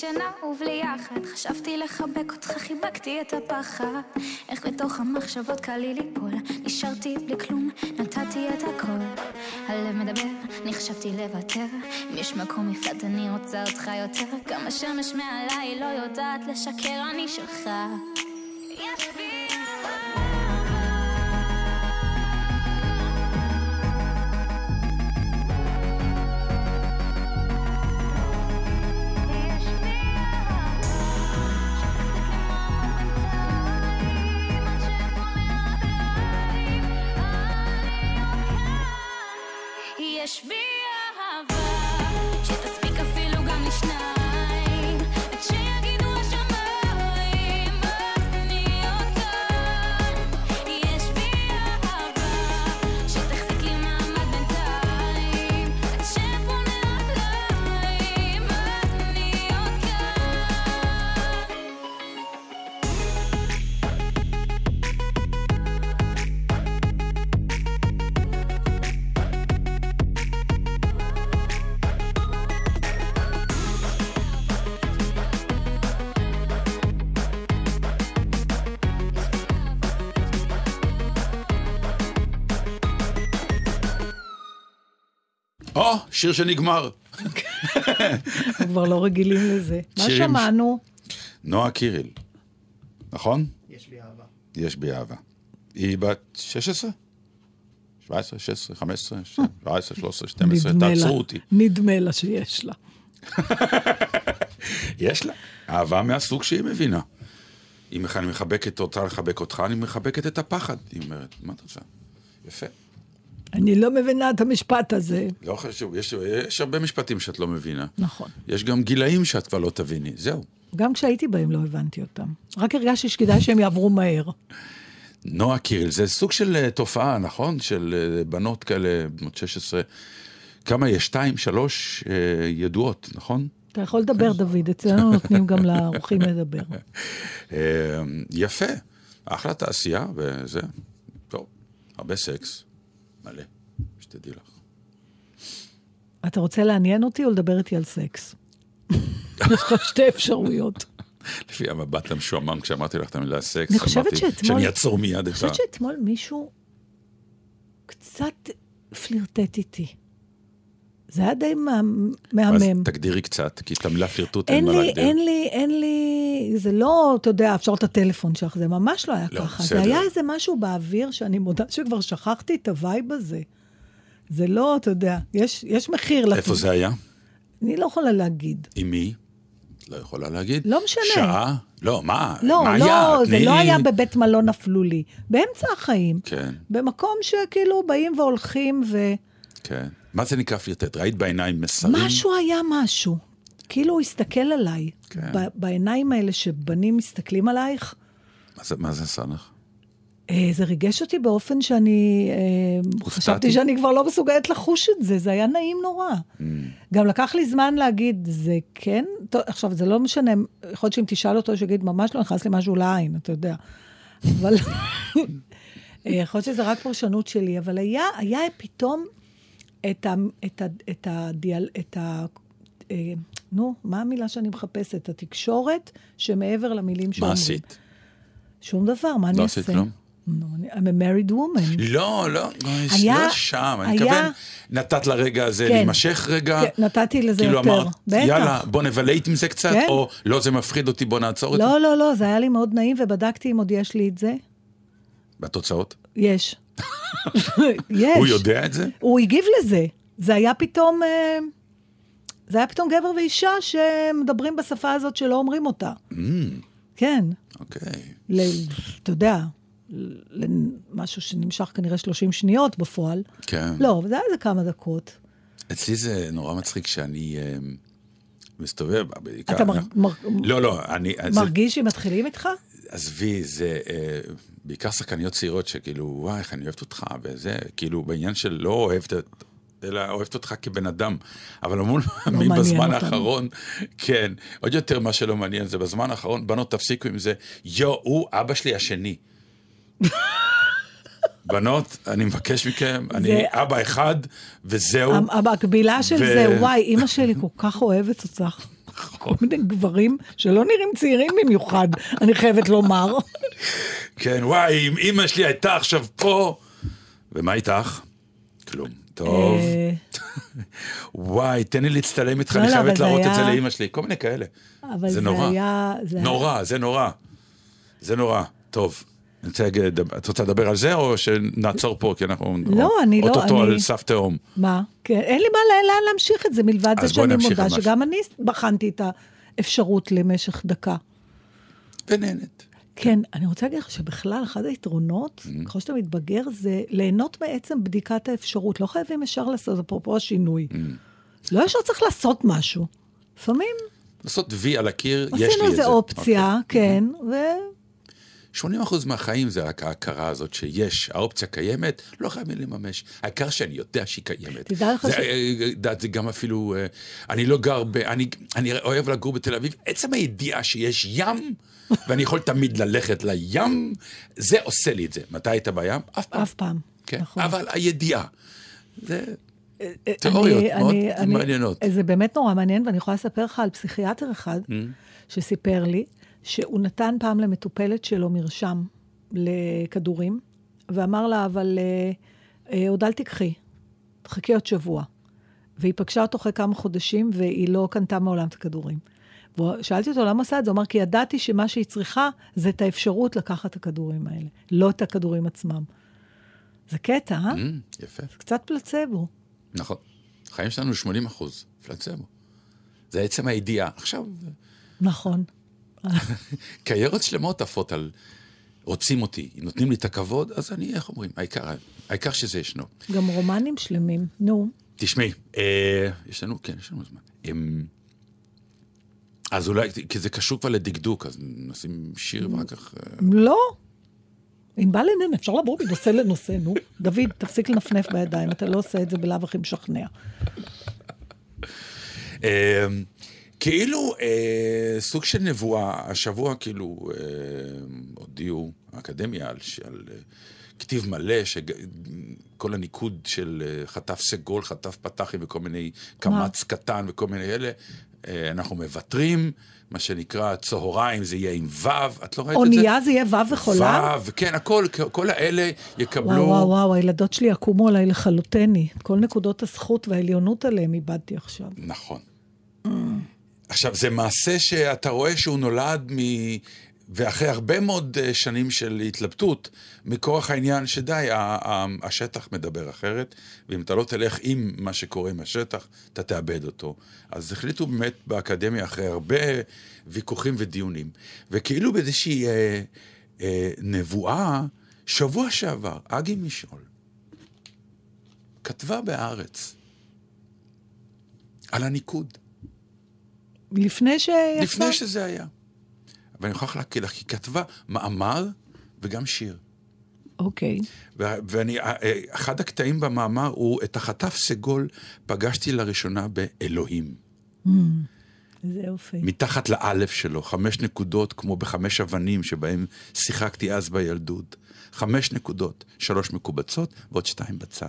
שינה ובלי יחד חשבתי לחבק אותך, חיבקתי את הפחד. איך לתוך המחשבות קל לי ליפול נשארתי בלי כלום, נתתי את הכל. הלב מדבר, אני חשבתי לוותר. אם יש מקום מפלט אני רוצה אותך יותר. גם השמש מעליי לא יודעת לשקר, אני שלך. יש בי שיר שנגמר. כבר לא רגילים לזה. מה שמענו? נועה קיריל, נכון? יש בי אהבה. יש בי אהבה. היא בת 16? 17, 16, 15, 17, 13, 12, נדמה לה. תעצרו אותי. נדמה לה שיש לה. יש לה. אהבה מהסוג שהיא מבינה. אם אני מחבקת אותה לחבק אותך, אני מחבקת את הפחד. היא אומרת, מה את רוצה? יפה. אני לא מבינה את המשפט הזה. לא חשוב, יש, יש הרבה משפטים שאת לא מבינה. נכון. יש גם גילאים שאת כבר לא תביני, זהו. גם כשהייתי בהם לא הבנתי אותם. רק הרגשתי שכדאי שהם יעברו מהר. נועה קירל, זה סוג של אה, תופעה, נכון? של אה, בנות כאלה, בנות 16. כמה יש? שתיים, שלוש אה, ידועות, נכון? אתה יכול לדבר, דוד, אצלנו נותנים גם לאורחים לדבר. יפה, אחלה תעשייה, וזה, טוב, הרבה סקס, מלא, שתדעי לך. אתה רוצה לעניין אותי או לדבר איתי על סקס? יש לך שתי אפשרויות. לפי המבט המשועמם כשאמרתי לך את המילה סקס, אני חושבת שאתמול- שאני אעצור מיד אני את ה... חושבת שאתמול מישהו קצת פלירטט איתי. זה היה די מה- אז מהמם. תגדירי קצת, כי את המילה פלירטוט אין אין מה לי, להגדיר. אין לי, אין לי, זה לא, אתה יודע, אפשר את הטלפון שלך, זה ממש לא היה לא, ככה. בסדר. זה היה איזה משהו באוויר שאני מודה שכבר שכחתי את ה vibe הזה. זה לא, אתה יודע, יש, יש מחיר. איפה לת- זה היה? אני לא יכולה להגיד. עם מי? לא יכולה להגיד. לא משנה. שעה? לא, מה? לא, מה לא, היה? זה תני- לא היה בבית מלון אפלולי. באמצע החיים. כן, במקום שכאילו באים והולכים ו... כן. מה זה נקרא פלירטט? ראית בעיניים מסרים? משהו היה משהו. כאילו הוא הסתכל עליי. כן. בעיניים האלה שבנים מסתכלים עלייך, מה זה- מה זה לך? אה, זה ריגש אותי באופן שאני אה, חשבתי שאני כבר לא מסוגלת לחוש את זה, זה היה נעים נורא. Mm. גם לקח לי זמן להגיד, זה כן? טוב, עכשיו, זה לא משנה, יכול להיות שאם תשאל אותו, שיגיד, ממש לא נכנס לי משהו לעין, אתה יודע. אבל אה, יכול להיות שזה רק פרשנות שלי, אבל היה, היה פתאום את ה... את ה... את הדיאל... את ה... אה, נו, מה המילה שאני מחפשת? התקשורת שמעבר למילים מה שאומרים. עשית? שום דבר, מה אני לא אעשה? עשית כלום? אני- I'm a married woman. לא, לא, היה- לא שם. אני היה- מתכוון, נתת לרגע הזה כן. להימשך רגע? כן, נתתי לזה כאילו יותר. אמרת, בטח. יאללה, בוא נבלייט עם זה קצת, כן. או לא, זה מפחיד אותי, בוא נעצור את זה. לא, לא, לא, זה היה לי מאוד נעים, ובדקתי אם עוד יש לי את זה. בתוצאות? יש. יש. הוא יודע את זה? הוא הגיב לזה. זה היה פתאום... אה, זה היה פתאום גבר ואישה שמדברים בשפה הזאת שלא אומרים אותה. כן. אוקיי. ל, אתה יודע, למשהו שנמשך כנראה 30 שניות בפועל. כן. לא, זה היה איזה כמה דקות. אצלי זה נורא מצחיק שאני אה, מסתובב, בעיקר... אתה מר- מר- לא, לא, אני... זה- מרגיש שמתחילים איתך? עזבי, זה אה, בעיקר שחקניות צעירות שכאילו, וואי, איך אני אוהבת אותך, וזה, כאילו, בעניין של לא אוהבת, אלא אוהבת אותך כבן אדם. אבל המון פעמים מעניין בזמן אותנו. האחרון, כן, עוד יותר מה שלא מעניין זה, בזמן האחרון, בנות, תפסיקו עם זה, יו, הוא אבא שלי השני. בנות, אני מבקש מכם, אני זה- אבא אחד, וזהו. המ- המקבילה של ו- זה, וואי, אימא שלי כל כך אוהבת אותך. כל מיני גברים שלא נראים צעירים במיוחד, אני חייבת לומר. כן, וואי, אם אימא שלי הייתה עכשיו פה, ומה איתך? כלום. טוב. אה, וואי, תן לי להצטלם איתך, לא, אני לא, חייבת להראות את זה לאימא שלי. כל מיני כאלה. זה נורא. נורא, זה נורא. זה נורא. טוב. אני רוצה להגיד, את רוצה לדבר על זה, או שנעצור פה, כי אנחנו... לא, אני לא, אוטוטו על סף תהום. מה? כן, אין לי מה לאן להמשיך את זה, מלבד זה שאני מודה. שגם אני בחנתי את האפשרות למשך דקה. ונהנת. כן, אני רוצה להגיד לך שבכלל, אחד היתרונות, Mm-hmm. ככל שאתה מתבגר, זה ליהנות מעצם בדיקת האפשרות. לא חייבים ישר לעשות, אפרופו השינוי. Mm-hmm. לא ישר צריך לעשות משהו. לפעמים לעשות וי על הקיר, יש לי את זה. עשינו איזה אופציה, אוקיי. כן, ו... 80% מהחיים זה רק ההכרה הזאת שיש, האופציה קיימת, לא חייבים לממש. העיקר שאני יודע שהיא קיימת. תדע לך זה, ש- אה, זה גם אפילו, אה, אני לא גר ב... אני, אני אוהב לגור בתל אביב, עצם הידיעה שיש ים, ואני יכול תמיד ללכת לים, זה עושה לי את זה. מתי היית בים? אף פעם. אף פעם. כן, נכון. אבל הידיעה. זה... אה, תיאוריות אני- מאוד אני- אני- מעניינות. זה באמת נורא מעניין, ואני יכולה לספר לך על פסיכיאטר אחד Mm. שסיפר לי שהוא נתן פעם למטופלת שלו מרשם לכדורים, ואמר לה, אבל אה, אה, עוד אל תיקחי, תחכי עוד שבוע. והיא פגשה אותו אחרי כמה חודשים, והיא לא קנתה מעולם את הכדורים. ושאלתי אותו למה עשה את זה, הוא אמר, כי ידעתי שמה שהיא צריכה זה את האפשרות לקחת את הכדורים האלה, לא את הכדורים עצמם. זה קטע, אה? Mm, יפה. זה קצת פלצבו. נכון. החיים שלנו 80 אחוז, פלצבו. זה עצם הידיעה. עכשיו, נכון. קריירות שלמות עפות על רוצים אותי, נותנים לי את הכבוד, אז אני, איך אומרים, העיקר, העיקר שזה ישנו. גם רומנים שלמים, נו. תשמעי, אה, יש לנו, כן, יש לנו זמן. אה, אז אולי, כי זה קשור כבר לדקדוק, אז נשים שיר ואחר כך... אה, לא. אם בא לעניין, אפשר לעבור מנושא לנושא, נו. דוד, תפסיק לנפנף בידיים, אתה לא עושה את זה בלאו הכי משכנע. אה, כאילו אה, סוג של נבואה, השבוע כאילו אה, הודיעו האקדמיה על, אה, כתיב מלא, שכל הניקוד של אה, חטף סגול, חטף פתחים וכל מיני קמץ קטן וכל מיני אלה, אנחנו מוותרים, מה שנקרא צהריים זה יהיה עם ו', את לא ראית את זה? אונייה זה יהיה ו' וחולה? ו', כן, הכל, כל האלה יקבלו... וואו, וואו, וואו, הילדות שלי יקומו עליי לכלותני. כל נקודות הזכות והעליונות עליהם איבדתי עכשיו. נכון. עכשיו, זה מעשה שאתה רואה שהוא נולד מ... ואחרי הרבה מאוד אה, שנים של התלבטות, מכורח העניין שדי, השטח מדבר אחרת, ואם אתה לא תלך עם מה שקורה עם השטח, אתה תאבד אותו. אז החליטו באמת באקדמיה, אחרי הרבה ויכוחים ודיונים, וכאילו באיזושהי אה, אה, נבואה, שבוע שעבר, אגי משעול כתבה בהארץ על הניקוד. לפני שיצא? לפני שזה היה. ואני מוכרח להקריא לך, היא כתבה מאמר וגם שיר. אוקיי. ו- ואני, אה, אה, אחד הקטעים במאמר הוא, את החטף סגול פגשתי לראשונה באלוהים. איזה יופי. מתחת לאלף שלו, חמש נקודות כמו בחמש אבנים שבהם שיחקתי אז בילדות. חמש נקודות, שלוש מקובצות ועוד שתיים בצד.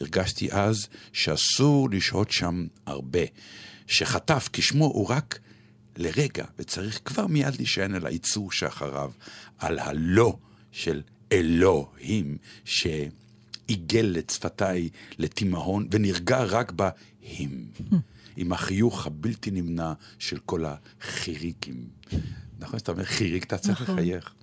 הרגשתי אז שאסור לשהות שם הרבה. שחטף, כשמו הוא רק לרגע, וצריך כבר מיד להישען על היצור שאחריו, על הלא של אלוהים, שעיגל את שפתיי לתימהון ונרגע רק בהים. עם החיוך הבלתי נמנע של כל החיריקים. נכון, כשאתה אומר חיריק, אתה צריך נכון. לחייך.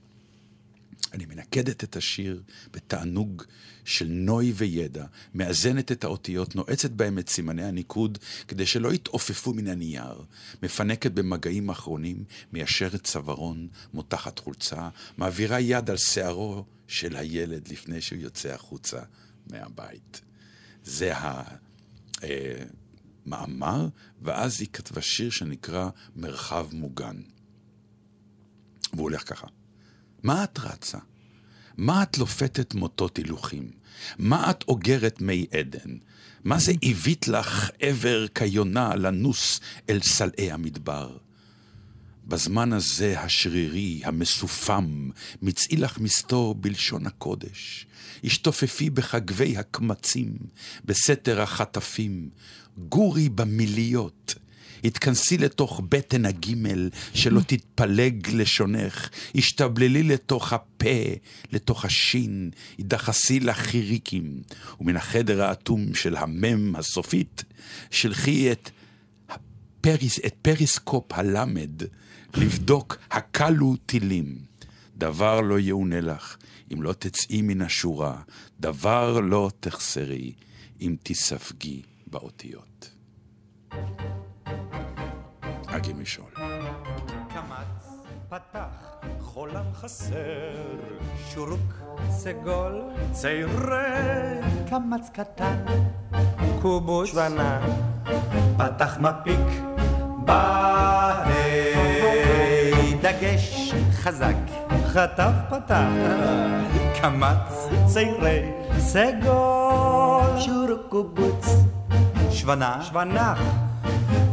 אני מנקדת את השיר בתענוג של נוי וידע, מאזנת את האותיות, נועצת בהם את סימני הניקוד, כדי שלא יתעופפו מן הנייר, מפנקת במגעים אחרונים, מיישרת צווארון, מותחת חולצה, מעבירה יד על שערו של הילד לפני שהוא יוצא החוצה מהבית. זה המאמר, ואז היא כתבה שיר שנקרא מרחב מוגן. והוא הולך ככה. מה את רצה? מה את לופתת מוטות הילוכים? מה את אוגרת מי עדן? מה זה הבית לך עבר כיונה לנוס אל סלעי המדבר? בזמן הזה השרירי, המסופם, מצאי לך מסתור בלשון הקודש. השתופפי בחגבי הקמצים, בסתר החטפים, גורי במיליות. התכנסי לתוך בטן הגימל, שלא תתפלג לשונך. השתבללי לתוך הפה, לתוך השין, התדחסי לחיריקים. ומן החדר האטום של המם הסופית, שלחי את הפריס, את פריסקופ הלמד, לבדוק הכלו טילים. דבר לא יאונה לך, אם לא תצאי מן השורה, דבר לא תחסרי, אם תספגי באותיות. אגי משעול. קמץ, פתח, חולם חסר, שורוק, סגול, צעירי, קמץ קטן, קובוץ, שוונה, פתח מפיק, בה"א, דגש חזק, חטף פתח, קמץ, צעירי, סגול, שורוק, קובוץ, שוונה, שוונח,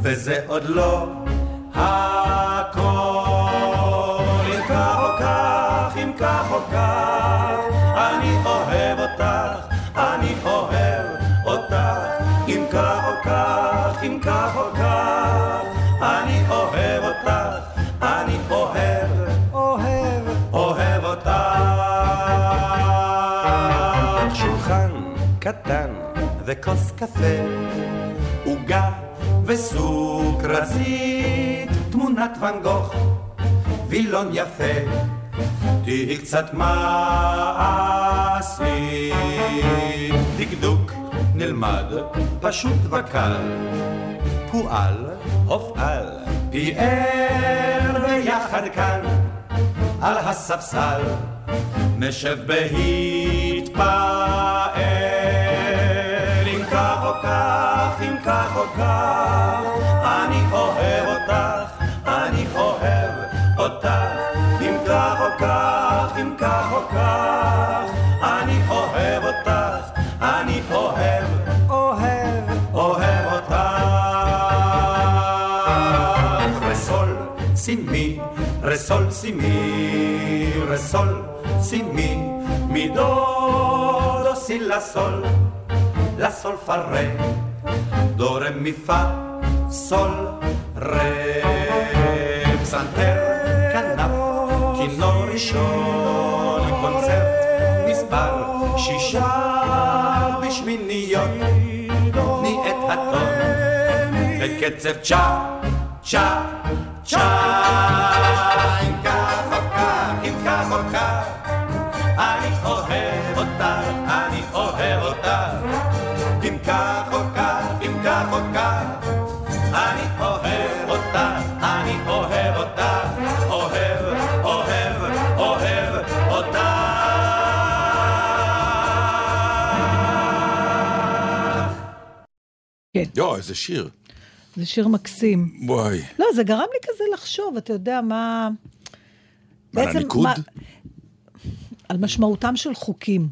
וזה עוד לא הכל. אם כך או כך, אם כך או כך, אני אוהב אותך, אני אוהב אותך. אם כך או כך, אם כך או כך, אני אוהב אותך, אני אוהב, אוהב, אוהב אותך. שולחן קטן וכוס קפה, עוגה וסוכרזית, תמונת ואן גוך, וילון יפה, תהי קצת מעשית. דקדוק נלמד, פשוט וקל, פועל, הופעל, פיאר ביחד כאן, על הספסל, נשב בהתפעלות, אם כך. אני אוהב אותך, אני אוהב אותך, אם כך או כך, אם כך או כך, אני אוהב אותך, אני אוהב, אוהב, אוהב אותך. רסול, סימי, רסול, סימי, רסול, סימי, מידו, דו, סי, לה, סול, לה, סול, פה, רה, דו, רה, מי, פה, סול, רה, פסנתר, כנף, כינור ראשון, קונצרט, מספר שישה בשמיניות, תני את הטון, בקצב צ'ה, צ'ה, צ'ה, יואו, איזה שיר. זה שיר מקסים. וואי. לא, זה גרם לי כזה לחשוב, אתה יודע, מה... על הניקוד? על משמעותם של חוקים.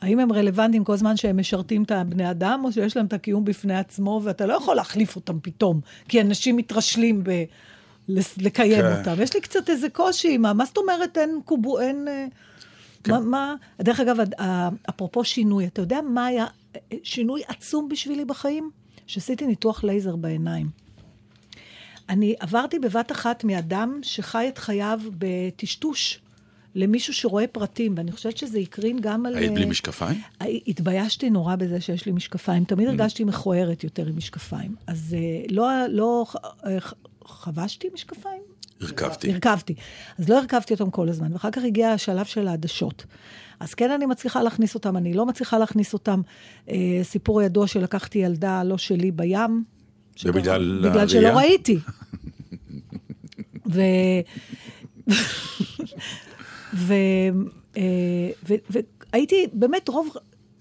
האם הם רלוונטיים כל זמן שהם משרתים את הבני אדם, או שיש להם את הקיום בפני עצמו, ואתה לא יכול להחליף אותם פתאום, כי אנשים מתרשלים ב... לקיים כן. אותם. יש לי קצת איזה קושי, מה, מה זאת אומרת אין קובו, אין... אה, כן. מה, מה... דרך אגב, אפרופו שינוי, אתה יודע מה היה שינוי עצום בשבילי בחיים? שעשיתי ניתוח לייזר בעיניים. אני עברתי בבת אחת מאדם שחי את חייו בטשטוש למישהו שרואה פרטים, ואני חושבת שזה הקרין גם על... היית בלי אה, משקפיים? התביישתי נורא בזה שיש לי משקפיים. תמיד הרגשתי מכוערת יותר עם משקפיים. אז אה, לא, לא אה, חבשתי משקפיים? הרכבתי. הרכבתי. אז לא הרכבתי אותם כל הזמן, ואחר כך הגיע השלב של העדשות. אז כן, אני מצליחה להכניס אותם, אני לא מצליחה להכניס אותם. אה, סיפור ידוע שלקחתי ילדה לא שלי בים. ובגלל בגלל שלא הראייה? ראיתי. ו... ו... אה, ו... והייתי באמת רוב,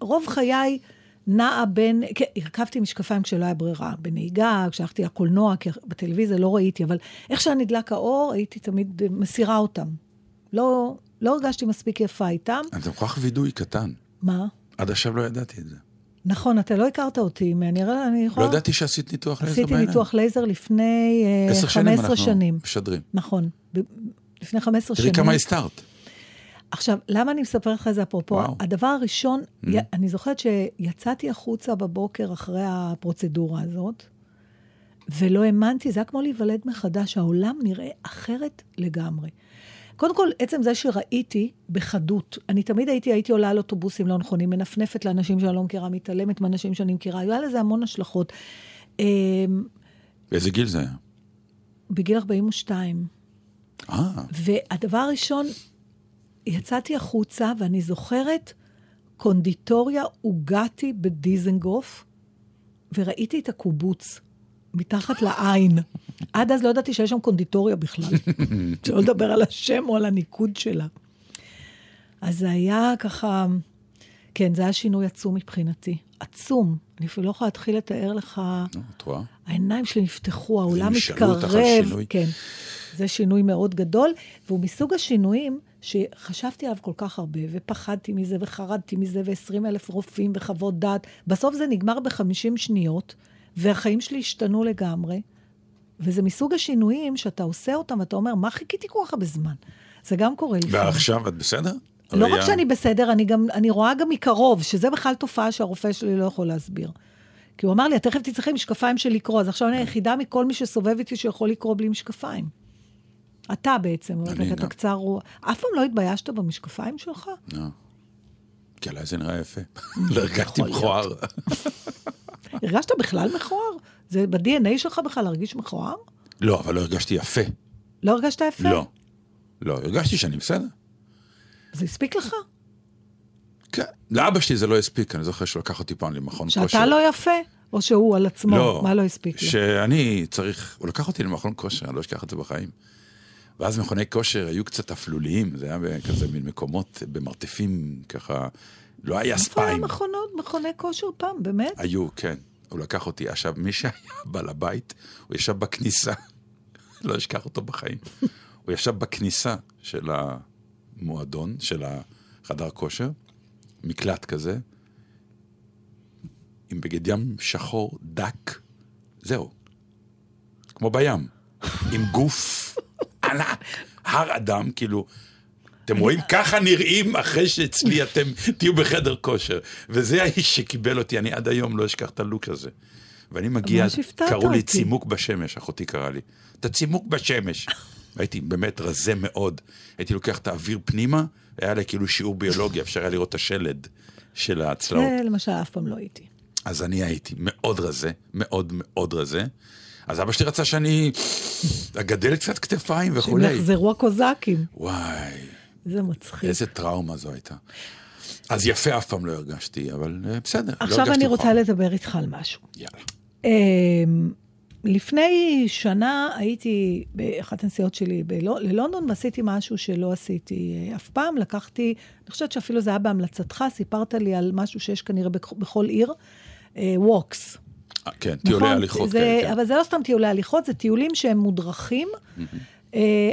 רוב חיי נעה בין, כן, הרכבתי משקפיים כשלא היה ברירה, בנהיגה, כשהלכתי לקולנוע, כי בטלוויזיה לא ראיתי, אבל איך שנדלק האור, הייתי תמיד מסירה אותם. לא, לא הרגשתי מספיק יפה איתם. אתה כל כך וידוי קטן. מה? עד עכשיו לא ידעתי את זה. נכון, אתה לא הכרת אותי, אני, אני לא יכולה... ידעתי שעשית ניתוח לייזר עשיתי בעיניים. ניתוח לייזר לפני אה, עשר 15 שנים אנחנו שנים. משדרים. נכון, ב- לפני 15 תראי שנים. כמה הסתרת. עכשיו, למה אני מספרת לך את זה אפרופו? וואו. הדבר הראשון, mm. אני זוכרת שיצאתי החוצה בבוקר אחרי הפרוצדורה הזאת, ולא האמנתי, זה היה כמו להיוולד מחדש, העולם נראה אחרת לגמרי. קודם כל, עצם זה שראיתי בחדות, אני תמיד הייתי, הייתי עולה על אוטובוסים לא נכונים, מנפנפת לאנשים שאני לא מכירה, מתעלמת מאנשים שאני מכירה, היה לזה המון השלכות. אמ, באיזה גיל זה היה? בגיל 42. אה, והדבר הראשון, יצאתי החוצה, ואני זוכרת קונדיטוריה עוגתי בדיזנגוף, וראיתי את הקובוץ מתחת לעין. עד אז לא ידעתי שיש שם קונדיטוריה בכלל. שלא לדבר על השם או על הניקוד שלה. אז זה היה ככה, כן, זה היה שינוי עצום מבחינתי. עצום. אני אפילו לא יכולה להתחיל לתאר לך, נו, את רואה? העיניים שלי נפתחו, העולם מתקרב. כן. זה שינוי מאוד גדול, והוא מסוג השינויים שחשבתי עליו כל כך הרבה, ופחדתי מזה, וחרדתי מזה, ו-20 אלף רופאים וחוות דעת. בסוף זה נגמר ב-50 שניות, והחיים שלי השתנו לגמרי, וזה מסוג השינויים שאתה עושה אותם, ואתה אומר, מה חיכיתי כל כך הרבה זמן? זה גם קורה לפעמים. ועכשיו את בסדר? לא רק? שאני בסדר, אני גם, אני רואה גם מקרוב, שזה בכלל תופעה שהרופא שלי לא יכול להסביר. כי הוא אמר לי, את תכף תצטרכי משקפיים של לקרוא, אז עכשיו אני היחידה מכל מי שסובב איתי שיכול לקרוא בלי משקפיים. אתה בעצם, אני אתה גם. קצר רוח. אף פעם לא התביישת במשקפיים שלך? לא. כי עליי זה נראה יפה. לא הרגשתי מכוער. הרגשת בכלל מכוער? זה ב-DNA שלך בכלל להרגיש מכוער? לא, אבל לא הרגשתי יפה. לא הרגשת יפה? לא. לא, הרגשתי שאני בסדר. זה הספיק לך? כן. לאבא שלי זה לא הספיק, אני זוכר שהוא לקח אותי פעם למכון כושר. שאתה לא יפה? או שהוא על עצמו? לא. מה לא הספיק לו? שאני צריך, הוא לקח אותי למכון כושר, אני לא אשכח את זה בחיים. ואז מכוני כושר היו קצת אפלוליים, זה היה כזה מין מקומות במרתפים, ככה, לא היה איפה היה ספיים. מכונות, מכוני כושר פעם, באמת? היו, כן. הוא לקח אותי. עכשיו, מי שהיה בעל הבית, הוא ישב בכניסה, לא אשכח אותו בחיים. הוא ישב בכניסה של המועדון, של החדר כושר, מקלט כזה, עם בגד ים שחור דק, זהו. כמו בים. עם גוף ענק, הר אדם, כאילו... אתם רואים, ככה נראים אחרי שאצלי אתם תהיו בחדר כושר. וזה האיש שקיבל אותי, אני עד היום לא אשכח את הלוק הזה. ואני מגיע, קראו לי. צימוק בשמש, אחותי קראה לי. אתה צימוק בשמש. הייתי באמת רזה מאוד. הייתי לוקח את האוויר פנימה, היה לי כאילו שיעור ביולוגיה, אפשר היה לראות את השלד של הצלעות. זה למשל אף פעם לא הייתי. אז אני הייתי מאוד רזה, מאוד מאוד רזה. אז אבא שלי רצה שאני אגדל קצת כתפיים שהם וכולי. יחזרו הקוזקים. וואי, זה מצחיק. איזה טראומה זו הייתה. אז יפה אף פעם לא הרגשתי, אבל אה, בסדר. לא עכשיו הרגשתי אני רוצה חם. לדבר איתך על משהו. יאללה. אמ, לפני שנה הייתי באחת הנסיעות שלי בלו- ללונדון ועשיתי משהו שלא עשיתי אה, אף פעם. לקחתי, אני חושבת שאפילו זה היה בהמלצתך, סיפרת לי על משהו שיש כנראה בכ- בכל עיר, ווקס. אה, כן, טיולי הליכות זה, כאלה. כן. אבל זה לא סתם טיולי הליכות, זה טיולים שהם מודרכים. אה,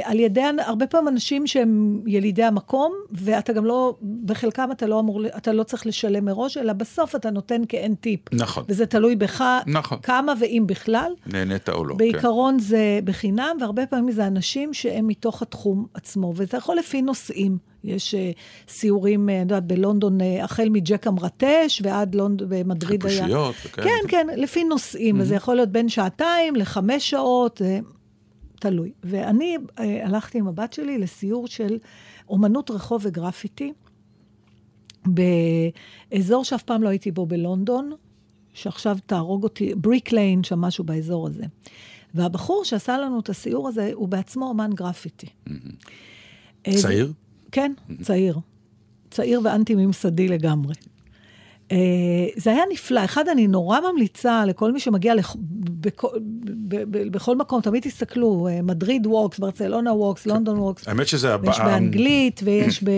על ידי הרבה פעמים אנשים שהם ילידי המקום, ואתה גם לא, בחלקם אתה לא אמור, אתה לא צריך לשלם מראש, אלא בסוף אתה נותן כאין טיפ. נכון. וזה תלוי בך נכון. כמה ואם בכלל. נהנית או לא. כן. בעיקרון זה בחינם, והרבה פעמים זה אנשים שהם מתוך התחום עצמו, וזה יכול לפי נושאים. יש uh, סיורים, uh, אני יודעת, בלונדון, uh, החל מג'ק המרטש ועד לונדון, במדריד היה. חיפושיות וכאלה. כן, כן, לפי נושאים, וזה יכול להיות בין שעתיים לחמש שעות, אה, תלוי. ואני אה, הלכתי עם הבת שלי לסיור של אומנות רחוב וגרפיטי, באזור שאף פעם לא הייתי בו בלונדון, שעכשיו תהרוג אותי, בריק ליין, שם משהו באזור הזה. והבחור שעשה לנו את הסיור הזה, הוא בעצמו אומן גרפיטי. אה, צעיר? כן, צעיר. צעיר ואנטי-ממסדי לגמרי. אה, זה היה נפלא. אחד, אני נורא ממליצה לכל מי שמגיע לכ... בכל. בכל מקום, תמיד תסתכלו, אה, Madrid walks, Barcelona walks, London walks. האמת שזה ויש הבא... באנגלית, ויש ב...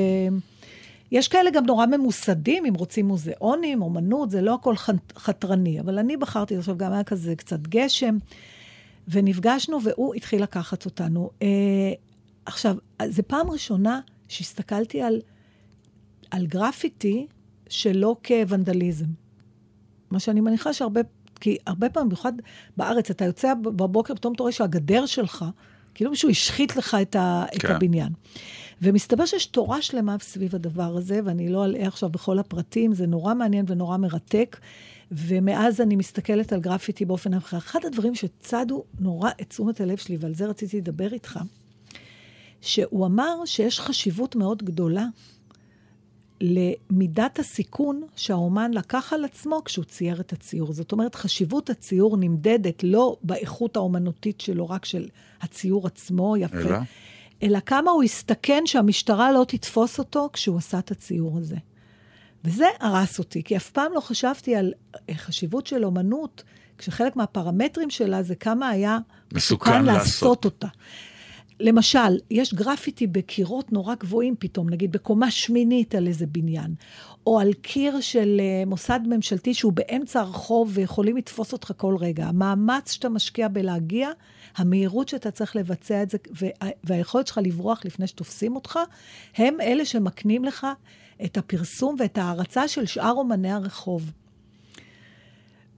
יש כאלה גם נורא ממוסדים, אם רוצים מוזיאונים, אומנות, זה לא הכל חתרני. אבל אני בחרתי, עכשיו גם היה כזה קצת גשם, ונפגשנו, והוא התחיל לקחת אותנו. אה, עכשיו, זו פעם ראשונה שהסתכלתי על, על גרפיטי שלא כוונדליזם. מה שאני מניחה שהרבה, כי הרבה פעמים, במיוחד בארץ, אתה יוצא בבוקר, פתאום אתה רואה שהגדר שלך, כאילו מישהו השחית לך את, ה, את כן. הבניין. ומסתבר שיש תורה שלמה סביב הדבר הזה, ואני לא אלאה עכשיו בכל הפרטים, זה נורא מעניין ונורא מרתק. ומאז אני מסתכלת על גרפיטי באופן אחר. אחד הדברים שצדו נורא את תשומת הלב שלי, ועל זה רציתי לדבר איתך, שהוא אמר שיש חשיבות מאוד גדולה למידת הסיכון שהאומן לקח על עצמו כשהוא צייר את הציור. זאת אומרת, חשיבות הציור נמדדת לא באיכות האומנותית שלו, רק של הציור עצמו, יפה, אלא? אלא כמה הוא הסתכן שהמשטרה לא תתפוס אותו כשהוא עשה את הציור הזה. וזה הרס אותי, כי אף פעם לא חשבתי על אה, חשיבות של אומנות, כשחלק מהפרמטרים שלה זה כמה היה מסוכן מסוכן לעשות. לעשות אותה. למשל, יש גרפיטי בקירות נורא גבוהים פתאום, נגיד בקומה שמינית על איזה בניין, או על קיר של אה, מוסד ממשלתי שהוא באמצע הרחוב ויכולים לתפוס אותך כל רגע. המאמץ שאתה משקיע בלהגיע, המהירות שאתה צריך לבצע את זה, וה- והיכולת שלך לברוח לפני שתופסים אותך, הם אלה שמקנים לך את הפרסום ואת ההערצה של שאר אומני הרחוב.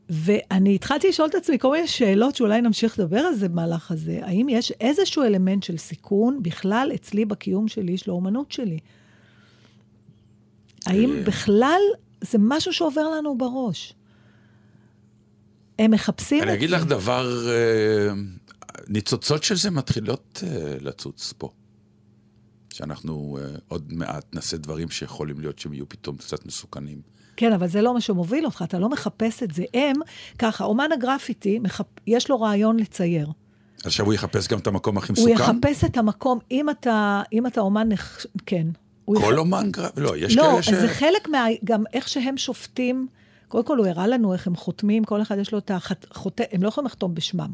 ואני התחלתי לשאול את עצמי כל מיני שאלות שאולי נמשיך לדבר על זה במהלך הזה. האם יש איזשהו אלמנט של סיכון בכלל אצלי בקיום שלי, של האומנות שלי? האם בכלל זה משהו שעובר לנו בראש? הם מחפשים אני את אגיד זה. לך דבר, אה, ניצוצות של זה מתחילות אה, לצוץ פה. שאנחנו אה, עוד מעט נעשה דברים שיכולים להיות שהם יהיו פתאום קצת מסוכנים. כן, אבל זה לא מה שמוביל אותך, אתה לא מחפש את זה. הם, ככה, אומן הגרפיטי, מחפ... יש לו רעיון לצייר. עכשיו הוא יחפש גם את המקום הכי הוא מסוכן? יחפש את המקום, אם אתה, אם אתה אומן, נח... כן. הוא כל יח- אומן גרף? לא, יש לא, כאלה ש... זה חלק מה... גם איך שהם שופטים, קודם כל הוא הראה לנו איך הם חותמים, כל אחד יש לו את החותם, הם לא יכולים לחתום בשמם.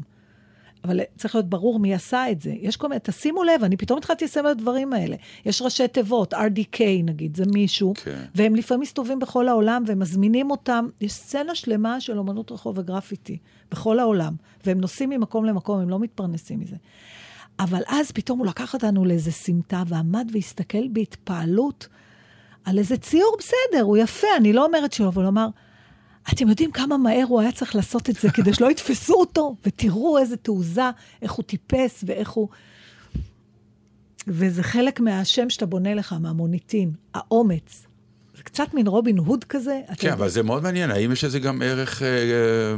אבל צריך להיות ברור מי עשה את זה. יש כל מיני, תשימו לב, אני פתאום התחלתי לסיים את הדברים האלה. יש ראשי תיבות, RDK נגיד, זה מישהו, כן. והם לפעמים מסתובבים בכל העולם והם מזמינים אותם. יש סצנה שלמה של אומנות רחוב וגרפיטי בכל העולם, והם נוסעים ממקום למקום, הם לא מתפרנסים מזה. אבל אז פתאום הוא לקח אותנו לאיזה סמטה ועמד והסתכל בהתפעלות על איזה ציור בסדר, הוא יפה, אני לא אומרת שלא, אבל הוא אמר, אתם יודעים כמה מהר הוא היה צריך לעשות את זה כדי שלא יתפסו אותו? ותראו איזה תעוזה, איך הוא טיפס ואיך הוא... וזה חלק מהשם שאתה בונה לך, מהמוניטין, האומץ. זה קצת מין רובין הוד כזה. כן, יודע. אבל זה מאוד מעניין, האם יש לזה גם ערך אה, אה,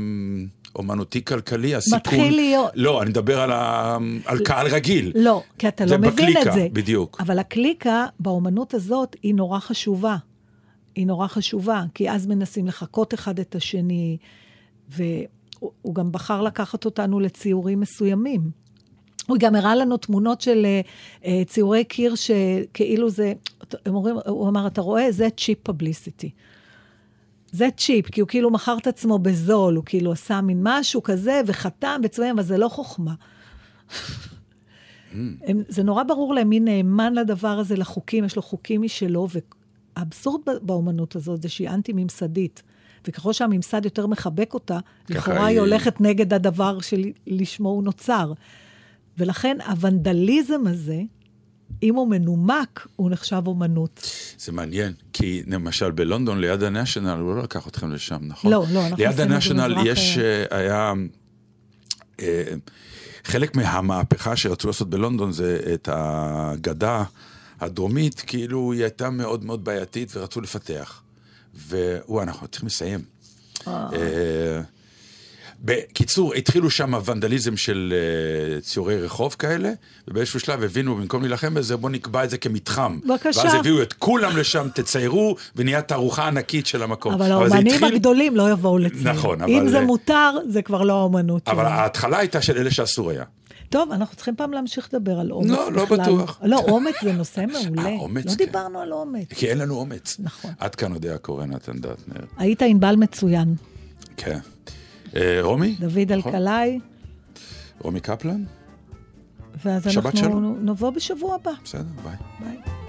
אומנותי-כלכלי, הסיכון? מתחיל להיות. לא, אני מדבר על, ה... על קהל רגיל. לא, כי אתה לא מבין את בקליקה, זה. בדיוק. אבל הקליקה באומנות הזאת היא נורא חשובה. היא נורא חשובה, כי אז מנסים לחקות אחד את השני, והוא הוא גם בחר לקחת אותנו לציורים מסוימים. הוא גם הראה לנו תמונות של אה, ציורי קיר שכאילו זה, הם אומרים, הוא אמר, אתה רואה? זה צ'יפ פבליסיטי. זה צ'יפ, כי הוא כאילו מכר את עצמו בזול, הוא כאילו עשה מין משהו כזה, וחתם בצבעים, אבל זה לא חוכמה. הם, זה נורא ברור להם מי נאמן לדבר הזה, לחוקים, יש לו חוקים משלו, והאבסורד ב- באומנות הזאת זה שהיא אנטי-ממסדית. וככל שהממסד יותר מחבק אותה, לכאורה היא הולכת נגד הדבר שלשמו הוא נוצר. ולכן הוונדליזם הזה, אם הוא מנומק, הוא נחשב אומנות. זה מעניין, כי למשל בלונדון, ליד הנשיונל, הוא לא לקח אתכם לשם, נכון? לא, לא, אנחנו ליד הנשיונל יש, אה, אה, היה... אה, חלק מהמהפכה שרצו לעשות בלונדון זה את הגדה הדרומית, כאילו היא הייתה מאוד מאוד בעייתית ורצו לפתח. והוא, אנחנו צריכים לסיים. אה, בקיצור, התחילו שם ונדליזם של אה, ציורי רחוב כאלה, ובאיזשהו שלב הבינו, במקום להילחם בזה, בואו נקבע את זה כמתחם. בבקשה. ואז הביאו את כולם לשם, תציירו, ונהיה תערוכה ענקית של המקום. אבל זה האומנים התחיל- הגדולים לא יבואו לצייר. נכון, אם אבל- זה מותר, זה כבר לא האומנות אבל שלנו. ההתחלה הייתה של אלה שאסור היה. טוב, אנחנו צריכים פעם להמשיך לדבר על אומץ לא, לא בכלל. בטוח. לא, אומץ זה נושא מעולה. אה, אומץ, לא כן. דיברנו על אומץ. כי אין לנו אומץ. נכון. עד כאן יודע קורא נתן דטנר. היית ענבל מצוין. כן. אה, רומי? דוד נכון? אלקלעי, רומי קפלן? ואז אנחנו. נבוא בשבוע הבא. בסדר, ביי. ביי.